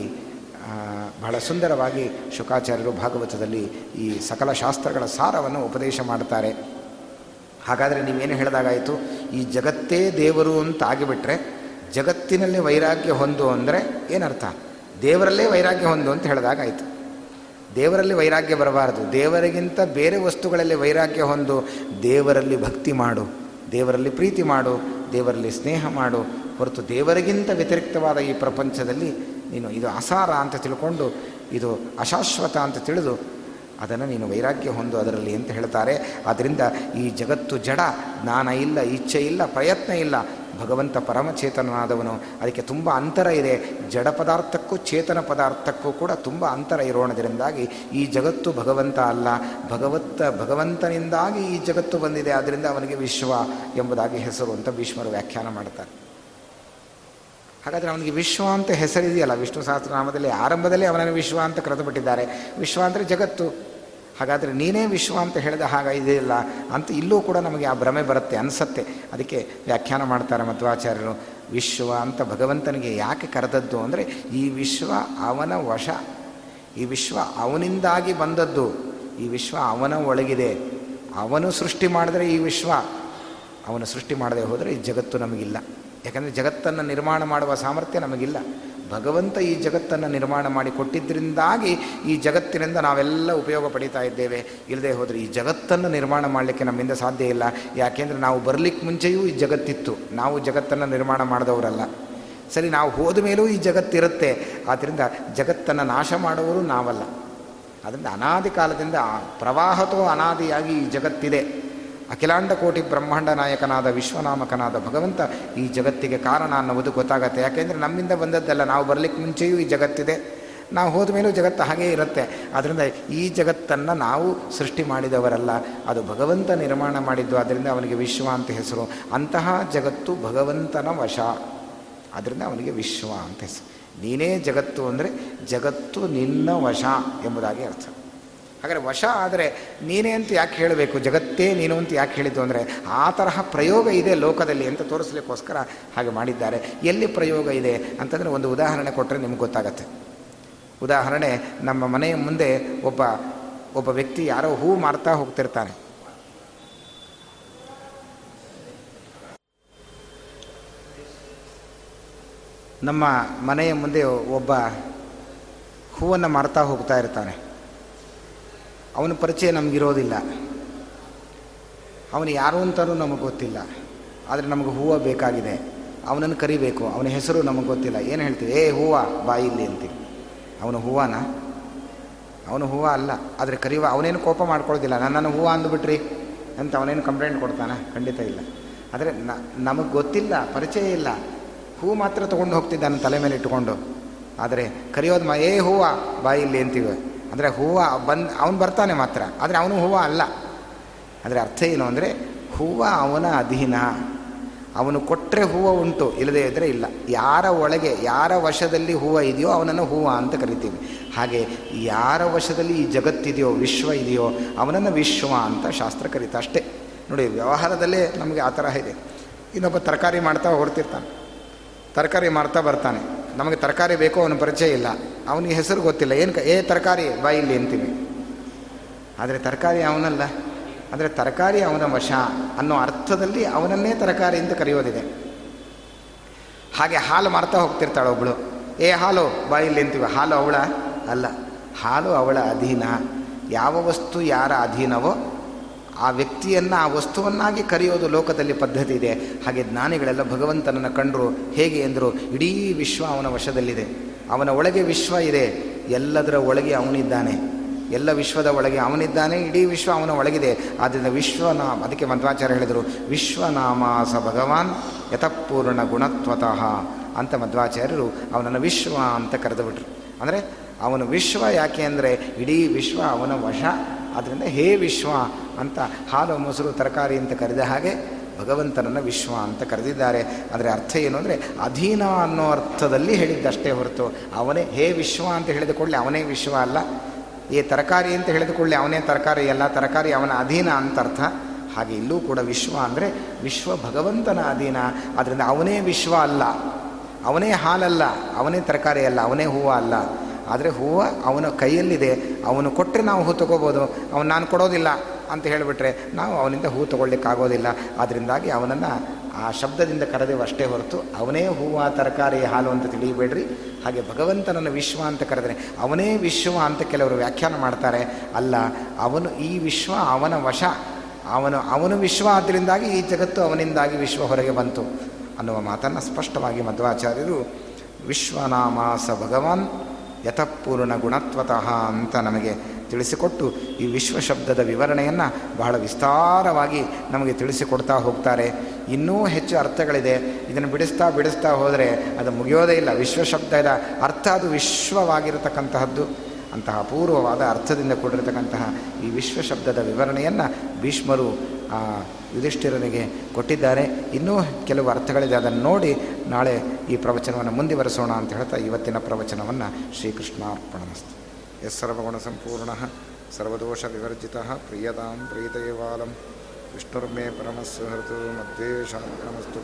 ಬಹಳ ಸುಂದರವಾಗಿ ಶುಕಾಚಾರ್ಯರು ಭಾಗವತದಲ್ಲಿ ಈ ಸಕಲ ಶಾಸ್ತ್ರಗಳ ಸಾರವನ್ನು ಉಪದೇಶ ಮಾಡ್ತಾರೆ ಹಾಗಾದರೆ ನೀವೇನು ಹೇಳಿದಾಗಾಯಿತು? ಈ ಜಗತ್ತೇ ದೇವರು ಅಂತ ಆಗಿಬಿಟ್ರೆ ಜಗತ್ತಿನಲ್ಲಿ ವೈರಾಗ್ಯ ಹೊಂದು ಅಂದರೆ ಏನರ್ಥ? ದೇವರಲ್ಲೇ ವೈರಾಗ್ಯ ಹೊಂದು ಅಂತ ಹೇಳಿದಾಗಾಯಿತು. ದೇವರಲ್ಲಿ ವೈರಾಗ್ಯ ಬರಬಾರದು. ದೇವರಿಗಿಂತ ಬೇರೆ ವಸ್ತುಗಳಲ್ಲಿ ವೈರಾಗ್ಯ ಹೊಂದು ದೇವರಲ್ಲಿ ಭಕ್ತಿ ಮಾಡು, ದೇವರಲ್ಲಿ ಪ್ರೀತಿ ಮಾಡು, ದೇವರಲ್ಲಿ ಸ್ನೇಹ ಮಾಡು ಹೊರತು ದೇವರಿಗಿಂತ ವ್ಯತಿರಿಕ್ತವಾದ ಈ ಪ್ರಪಂಚದಲ್ಲಿ ನೀನು ಇದು ಅಸಾರ ಅಂತ ತಿಳ್ಕೊಂಡು, ಇದು ಅಶಾಶ್ವತ ಅಂತ ತಿಳಿದು ಅದನ್ನು ನೀನು ವೈರಾಗ್ಯ ಹೊಂದು ಅದರಲ್ಲಿ ಅಂತ ಹೇಳ್ತಾರೆ. ಆದ್ದರಿಂದ ಈ ಜಗತ್ತು ಜಡ, ಜ್ಞಾನ ಇಲ್ಲ, ಇಚ್ಛೆ ಇಲ್ಲ, ಪ್ರಯತ್ನ ಇಲ್ಲ. ಭಗವಂತ ಪರಮಚೇತನನಾದವನು, ಅದಕ್ಕೆ ತುಂಬ ಅಂತರ ಇದೆ. ಜಡ ಪದಾರ್ಥಕ್ಕೂ ಚೇತನ ಪದಾರ್ಥಕ್ಕೂ ಕೂಡ ತುಂಬ ಅಂತರ ಇರೋಣದರಿಂದಾಗಿ ಈ ಜಗತ್ತು ಭಗವಂತ ಅಲ್ಲ. ಭಗವತ್ತ, ಭಗವಂತನಿಂದಾಗಿ ಈ ಜಗತ್ತು ಬಂದಿದೆ. ಆದ್ದರಿಂದ ಅವನಿಗೆ ವಿಶ್ವ ಎಂಬುದಾಗಿ ಹೆಸರು ಅಂತ ಭೀಷ್ಮರು ವ್ಯಾಖ್ಯಾನ ಮಾಡ್ತಾರೆ. ಹಾಗಾದರೆ ಅವನಿಗೆ ವಿಶ್ವ ಅಂತ ಹೆಸರಿದೆಯಲ್ಲ ವಿಷ್ಣು ಸಹಸ್ರನಾಮದಲ್ಲಿ, ಆರಂಭದಲ್ಲಿ ಅವನನ್ನು ವಿಶ್ವ ಅಂತ ಕರೆದುಬಿಟ್ಟಿದ್ದಾರೆ. ವಿಶ್ವ ಅಂದರೆ ಜಗತ್ತು. ಹಾಗಾದರೆ ನೀನೇ ವಿಶ್ವ ಅಂತ ಹೇಳಿದ ಹಾಗ ಇದೆಯಲ್ಲ, ಅಂತ ಇಲ್ಲೂ ಕೂಡ ನಮಗೆ ಆ ಭ್ರಮೆ ಬರುತ್ತೆ, ಅನಿಸತ್ತೆ. ಅದಕ್ಕೆ ವ್ಯಾಖ್ಯಾನ ಮಾಡ್ತಾರೆ ಮಧ್ವಾಚಾರ್ಯರು ವಿಶ್ವ ಅಂತ ಭಗವಂತನಿಗೆ ಯಾಕೆ ಕರೆದದ್ದು ಅಂದರೆ, ಈ ವಿಶ್ವ ಅವನ ವಶ, ಈ ವಿಶ್ವ ಅವನಿಂದಾಗಿ ಬಂದದ್ದು, ಈ ವಿಶ್ವ ಅವನ ಒಳಗಿದೆ. ಅವನು ಸೃಷ್ಟಿ ಮಾಡಿದ್ರೆ ಈ ವಿಶ್ವ, ಅವನು ಸೃಷ್ಟಿ ಮಾಡದೆ ಹೋದರೆ ಈ ಜಗತ್ತು ನಮಗಿಲ್ಲ. ಯಾಕಂದರೆ ಜಗತ್ತನ್ನು ನಿರ್ಮಾಣ ಮಾಡುವ ಸಾಮರ್ಥ್ಯ ನಮಗಿಲ್ಲ. ಭಗವಂತ ಈ ಜಗತ್ತನ್ನು ನಿರ್ಮಾಣ ಮಾಡಿ ಕೊಟ್ಟಿದ್ದರಿಂದಾಗಿ ಈ ಜಗತ್ತಿನಿಂದ ನಾವೆಲ್ಲ ಉಪಯೋಗ ಪಡೀತಾ ಇದ್ದೇವೆ. ಇಲ್ಲದೆ ಹೋದರೆ ಈ ಜಗತ್ತನ್ನು ನಿರ್ಮಾಣ ಮಾಡಲಿಕ್ಕೆ ನಮ್ಮಿಂದ ಸಾಧ್ಯ ಇಲ್ಲ. ಯಾಕೆಂದರೆ ನಾವು ಬರಲಿಕ್ಕೆ ಮುಂಚೆಯೂ ಈ ಜಗತ್ತಿತ್ತು. ನಾವು ಜಗತ್ತನ್ನು ನಿರ್ಮಾಣ ಮಾಡಿದವರಲ್ಲ. ಸರಿ, ನಾವು ಹೋದ ಮೇಲೂ ಈ ಜಗತ್ತಿರುತ್ತೆ. ಆದ್ದರಿಂದ ಜಗತ್ತನ್ನು ನಾಶ ಮಾಡುವವರು ನಾವಲ್ಲ. ಅದರಿಂದ ಅನಾದಿ ಕಾಲದಿಂದ ಪ್ರವಾಹತೋ ಅನಾದಿಯಾಗಿ ಈ ಜಗತ್ತಿದೆ. ಅಖಿಲಾಂಡ ಕೋಟಿ ಬ್ರಹ್ಮಾಂಡ ನಾಯಕನಾದ ವಿಶ್ವನಾಮಕನಾದ ಭಗವಂತ ಈ ಜಗತ್ತಿಗೆ ಕಾರಣ ಅನ್ನುವುದು ಗೊತ್ತಾಗತ್ತೆ. ಯಾಕೆಂದರೆ ನಮ್ಮಿಂದ ಬಂದದ್ದಲ್ಲ ನಾವು ಬರಲಿಕ್ಕೆ ಮುಂಚೆಯೂ ಈ ಜಗತ್ತಿದೆ. ನಾವು ಹೋದ ಮೇಲೂ ಜಗತ್ತು ಹಾಗೇ ಇರುತ್ತೆ. ಆದ್ದರಿಂದ ಈ ಜಗತ್ತನ್ನು ನಾವು ಸೃಷ್ಟಿ ಮಾಡಿದವರಲ್ಲ. ಅದು ಭಗವಂತ ನಿರ್ಮಾಣ ಮಾಡಿದ್ದು. ಅದರಿಂದ ಅವನಿಗೆ ವಿಶ್ವ ಅಂತ ಹೆಸರು. ಅಂತಹ ಜಗತ್ತು ಭಗವಂತನ ವಶ. ಅದರಿಂದ ಅವನಿಗೆ ವಿಶ್ವ ಅಂತ ಹೆಸರು. ನೀನೇ ಜಗತ್ತು ಅಂದರೆ ಜಗತ್ತು ನಿನ್ನ ವಶ ಎಂಬುದಾಗಿ ಅರ್ಥ. ಹಾಗಾದರೆ ವಶ ಆದರೆ ನೀನೇ ಅಂತ ಯಾಕೆ ಹೇಳಬೇಕು? ಜಗತ್ತೇ ನೀನು ಅಂತ ಯಾಕೆ ಹೇಳಿದ್ದು ಅಂದರೆ ಆ ತರಹ ಪ್ರಯೋಗ ಇದೆ ಲೋಕದಲ್ಲಿ ಅಂತ ತೋರಿಸ್ಲಿಕ್ಕೋಸ್ಕರ ಹಾಗೆ ಮಾಡಿದ್ದಾರೆ. ಎಲ್ಲಿ ಪ್ರಯೋಗ ಇದೆ ಅಂತಂದರೆ ಒಂದು ಉದಾಹರಣೆ ಕೊಟ್ಟರೆ ನಿಮ್ಗೆ ಗೊತ್ತಾಗತ್ತೆ. ಉದಾಹರಣೆ, ನಮ್ಮ ಮನೆಯ ಮುಂದೆ ಒಬ್ಬ ಒಬ್ಬ ವ್ಯಕ್ತಿ ಯಾರೋ ಹೂ ಮಾರ್ತಾ ಹೋಗ್ತಿರ್ತಾನೆ. ನಮ್ಮ ಮನೆಯ ಮುಂದೆ ಒಬ್ಬ ಹೂವನ್ನು ಮಾರ್ತಾ ಹೋಗ್ತಾ ಇರ್ತಾನೆ. ಅವನ ಪರಿಚಯ ನಮಗಿರೋದಿಲ್ಲ. ಅವನು ಯಾರು ಅಂತಲೂ ನಮಗೆ ಗೊತ್ತಿಲ್ಲ. ಆದರೆ ನಮಗೆ ಹೂವು ಬೇಕಾಗಿದೆ. ಅವನನ್ನು ಕರಿಬೇಕು. ಅವನ ಹೆಸರು ನಮಗೆ ಗೊತ್ತಿಲ್ಲ. ಏನು ಹೇಳ್ತೀವಿ? ಏ, ಹೂವು ಬಾಯಿಲ್ಲಿ ಅಂತೀವಿ. ಅವನು ಹೂವಾನ? ಅವನು ಹೂವು ಅಲ್ಲ. ಆದರೆ ಕರಿವ ಅವನೇನು ಕೋಪ ಮಾಡ್ಕೊಳ್ಳೋದಿಲ್ಲ ನನ್ನನ್ನು ಹೂವು ಅಂದುಬಿಟ್ರಿ ಅಂತ ಅವನೇನು ಕಂಪ್ಲೇಂಟ್ ಕೊಡ್ತಾನೆ? ಖಂಡಿತ ಇಲ್ಲ. ಆದರೆ ನಮಗೆ ಗೊತ್ತಿಲ್ಲ, ಪರಿಚಯ ಇಲ್ಲ. ಹೂ ಮಾತ್ರ ತೊಗೊಂಡು ಹೋಗ್ತಿದ್ದಾನೆ ತಲೆ ಮೇಲೆ ಇಟ್ಕೊಂಡು. ಆದರೆ ಕರಿಯೋದು ಮಾ, ಏ, ಹೂವು ಬಾಯಿಲ್ಲಿ ಅಂತೀವಿ. ಅಂದರೆ ಹೂವು ಬಂದು, ಅವನು ಬರ್ತಾನೆ ಮಾತ್ರ, ಆದರೆ ಅವನು ಹೂವು ಅಲ್ಲ. ಅಂದರೆ ಅರ್ಥ ಏನು ಅಂದರೆ, ಹೂವು ಅವನ ಅಧೀನ. ಅವನು ಕೊಟ್ಟರೆ ಹೂವು ಉಂಟು, ಇಲ್ಲದೇ ಇದ್ದರೆ ಇಲ್ಲ. ಯಾರ ಒಳಗೆ, ಯಾರ ವಶದಲ್ಲಿ ಹೂವು ಇದೆಯೋ ಅವನನ್ನು ಹೂವು ಅಂತ ಕರಿತೀವಿ. ಹಾಗೆ ಯಾರ ವಶದಲ್ಲಿ ಈ ಜಗತ್ತಿದೆಯೋ, ವಿಶ್ವ ಇದೆಯೋ, ಅವನನ್ನು ವಿಶ್ವ ಅಂತ ಶಾಸ್ತ್ರ ಕರೀತಾ ಅಷ್ಟೇ. ನೋಡಿ, ವ್ಯವಹಾರದಲ್ಲೇ ನಮಗೆ ಆ ಥರ ಇದೆ. ಇನ್ನೊಬ್ಬ ತರಕಾರಿ ಮಾಡ್ತಾ ಹೊಡ್ತಿರ್ತಾನೆ ತರಕಾರಿ ಮಾಡ್ತಾ ಬರ್ತಾನೆ. ನಮಗೆ ತರಕಾರಿ ಬೇಕೋ ಅವನ ಪರಿಚಯ ಇಲ್ಲ. ಅವನಿಗೆ ಹೆಸರು ಗೊತ್ತಿಲ್ಲ. ಏನು ಏ ತರಕಾರಿ ಬಾ ಇಲ್ಲಿ ಅಂತೀವಿ ಆದರೆ ತರಕಾರಿ ಅವನಲ್ಲ. ಅಂದರೆ ತರಕಾರಿ ಅವನ ವಶ ಅನ್ನೋ ಅರ್ಥದಲ್ಲಿ ಅವನನ್ನೇ ತರಕಾರಿ ಅಂತ ಕರೆಯೋದಿದೆ. ಹಾಗೆ ಹಾಲು ಮಾರ್ತಾ ಹೋಗ್ತಿರ್ತಾಳೆ ಒಬ್ಬಳು ಏ ಹಾಲು, ಬಾ ಇಲ್ಲಿ ಅಂತೀವಿ. ಹಾಲು ಅವಳ ಅಲ್ಲ. ಹಾಲು ಅವಳ ಅಧೀನ. ಯಾವ ವಸ್ತು ಯಾರ ಅಧೀನವೋ ಆ ವ್ಯಕ್ತಿಯನ್ನು ಆ ವಸ್ತುವನ್ನಾಗಿ ಕರೆಯೋದು ಲೋಕದಲ್ಲಿ ಪದ್ಧತಿ ಇದೆ. ಹಾಗೆ ಜ್ಞಾನಿಗಳೆಲ್ಲ ಭಗವಂತನನ್ನು ಕಂಡರು ಹೇಗೆ ಎಂದರು ಇಡೀ ವಿಶ್ವ ಅವನ ವಶದಲ್ಲಿದೆ. ಅವನ ಒಳಗೆ ವಿಶ್ವ ಇದೆ. ಎಲ್ಲದರ ಒಳಗೆ ಅವನಿದ್ದಾನೆ. ಎಲ್ಲ ವಿಶ್ವದ ಒಳಗೆ ಅವನಿದ್ದಾನೆ, ಇಡೀ ವಿಶ್ವ ಅವನ ಒಳಗಿದೆ. ಆದ್ದರಿಂದ ವಿಶ್ವನಾಮ, ಅದಕ್ಕೆ ಮಧ್ವಾಚಾರ್ಯ ಹೇಳಿದರು, ವಿಶ್ವನಾಮಾಸ ಭಗವಾನ್ ಯಥಪೂರ್ಣ ಗುಣತ್ವತಃ ಅಂತ ಮಧ್ವಾಚಾರ್ಯರು ಅವನನ್ನು ವಿಶ್ವ ಅಂತ ಕರೆದುಬಿಟ್ರು. ಅಂದರೆ ಅವನು ವಿಶ್ವ ಯಾಕೆ ಅಂದರೆ ಇಡೀ ವಿಶ್ವ ಅವನ ವಶ. ಆದ್ದರಿಂದ ಹೇ ವಿಶ್ವ ಅಂತ ಹಾಲು, ಮೊಸರು, ತರಕಾರಿ ಅಂತ ಕರೆದ ಹಾಗೆ ಭಗವಂತನನ್ನು ವಿಶ್ವ ಅಂತ ಕರೆದಿದ್ದಾರೆ. ಅದರ ಅರ್ಥ ಏನು ಅಂದರೆ ಅಧೀನ ಅನ್ನೋ ಅರ್ಥದಲ್ಲಿ ಹೇಳಿದ್ದಷ್ಟೇ ಹೊರತು ಅವನೇ ಹೇ ವಿಶ್ವ ಅಂತ ಹೇಳಿದ ಕೂಡಲೇ ಅವನೇ ವಿಶ್ವ ಅಲ್ಲ. ಈ ತರಕಾರಿ ಅಂತ ಹೇಳಿದ ಕೂಡಲೇ ಅವನೇ ತರಕಾರಿ ಎಲ್ಲ ತರಕಾರಿ ಅವನ ಅಧೀನ ಅಂತ ಅರ್ಥ. ಹಾಗೆ ಇಲ್ಲೂ ಕೂಡ ವಿಶ್ವ ಅಂದರೆ ವಿಶ್ವ ಭಗವಂತನ ಅಧೀನ. ಆದ್ದರಿಂದ ಅವನೇ ವಿಶ್ವ ಅಲ್ಲ. ಅವನೇ ಹಾಲಲ್ಲ. ಅವನೇ ತರಕಾರಿ ಅಲ್ಲ. ಅವನೇ ಹೂವು ಅಲ್ಲ. ಆದರೆ ಹೂವು ಅವನ ಕೈಯಲ್ಲಿದೆ. ಅವನು ಕೊಟ್ಟರೆ ನಾವು ಹೂ ತಗೋಬೋದು. ಅವನು ನಾನು ಕೊಡೋದಿಲ್ಲ. ಅಂತ ಹೇಳಿಬಿಟ್ರೆ ನಾವು ಅವನಿಂದ ಹೂ ತಗೊಳ್ಳಿಕ್ಕಾಗೋದಿಲ್ಲ. ಅದರಿಂದಾಗಿ ಅವನನ್ನು ಆ ಶಬ್ದದಿಂದ ಕರೆದೇವು ಅಷ್ಟೇ ಹೊರತು ಅವನೇ ಹೂವು, ತರಕಾರಿ, ಹಾಲು ಅಂತ ತಿಳಿಯಬೇಡ್ರಿ. ಹಾಗೆ ಭಗವಂತನನ್ನು ವಿಶ್ವ ಅಂತ ಕರೆದರೆ ಅವನೇ ವಿಶ್ವ ಅಂತ ಕೆಲವರು ವ್ಯಾಖ್ಯಾನ ಮಾಡ್ತಾರೆ. ಅಲ್ಲ, ಅವನು ಈ ವಿಶ್ವ ಅವನ ವಶ. ಅವನು ಅವನು ವಿಶ್ವ ಆದ್ದರಿಂದಾಗಿ ಈ ಜಗತ್ತು ಅವನಿಂದಾಗಿ ವಿಶ್ವ ಹೊರಗೆ ಬಂತು ಅನ್ನುವ ಮಾತನ್ನು ಸ್ಪಷ್ಟವಾಗಿ ಮಧ್ವಾಚಾರ್ಯರು ವಿಶ್ವನಾಮಾಸ ಭಗವಾನ್ ಯಥಪೂರ್ಣ ಗುಣತ್ವತಃ ಅಂತ ನಮಗೆ ತಿಳಿಸಿಕೊಟ್ಟು ಈ ವಿಶ್ವ ಶಬ್ದದ ವಿವರಣೆಯನ್ನು ಬಹಳ ವಿಸ್ತಾರವಾಗಿ ನಮಗೆ ತಿಳಿಸಿಕೊಡ್ತಾ ಹೋಗ್ತಾರೆ. ಇನ್ನೂ ಹೆಚ್ಚು ಅರ್ಥಗಳಿದೆ. ಇದನ್ನು ಬಿಡಿಸ್ತಾ ಬಿಡಿಸ್ತಾ ಹೋದರೆ ಅದು ಮುಗಿಯೋದೇ ಇಲ್ಲ. ವಿಶ್ವ ಶಬ್ದದ ಅರ್ಥ ಅದು ವಿಶ್ವವಾಗಿರತಕ್ಕಂತಹದ್ದು. ಅಂತಹ ಅಪೂರ್ವವಾದ ಅರ್ಥದಿಂದ ಕೂಡಿರತಕ್ಕಂತಹ ಈ ವಿಶ್ವ ಶಬ್ದದ ವಿವರಣೆಯನ್ನು ಭೀಷ್ಮರು ಯುಧಿಷ್ಠಿರನಿಗೆ ಕೊಟ್ಟಿದ್ದಾರೆ. ಇನ್ನೂ ಕೆಲವು ಅರ್ಥಗಳಿದೆ. ಅದನ್ನು ನೋಡಿ ನಾಳೆ ಈ ಪ್ರವಚನವನ್ನು ಮುಂದುವರೆಸೋಣ ಅಂತ ಹೇಳ್ತಾ ಇವತ್ತಿನ ಪ್ರವಚನವನ್ನು ಶ್ರೀಕೃಷ್ಣಾರ್ಪಣಮಸ್ತು. ಎಸ್ ಸರ್ವಗುಣ ಸಂಪೂರ್ಣ ಸರ್ವದೋಷ ವಿವರ್ಜಿತ ಪ್ರಿಯತಾಂ ಪ್ರೀತಯವಾಲಂ ವಿಷ್ಣುರ್ಮೇ ಪರಮಸ್ಸುಹೃತು ಮಧ್ವೇಶ ನಮಸ್ತು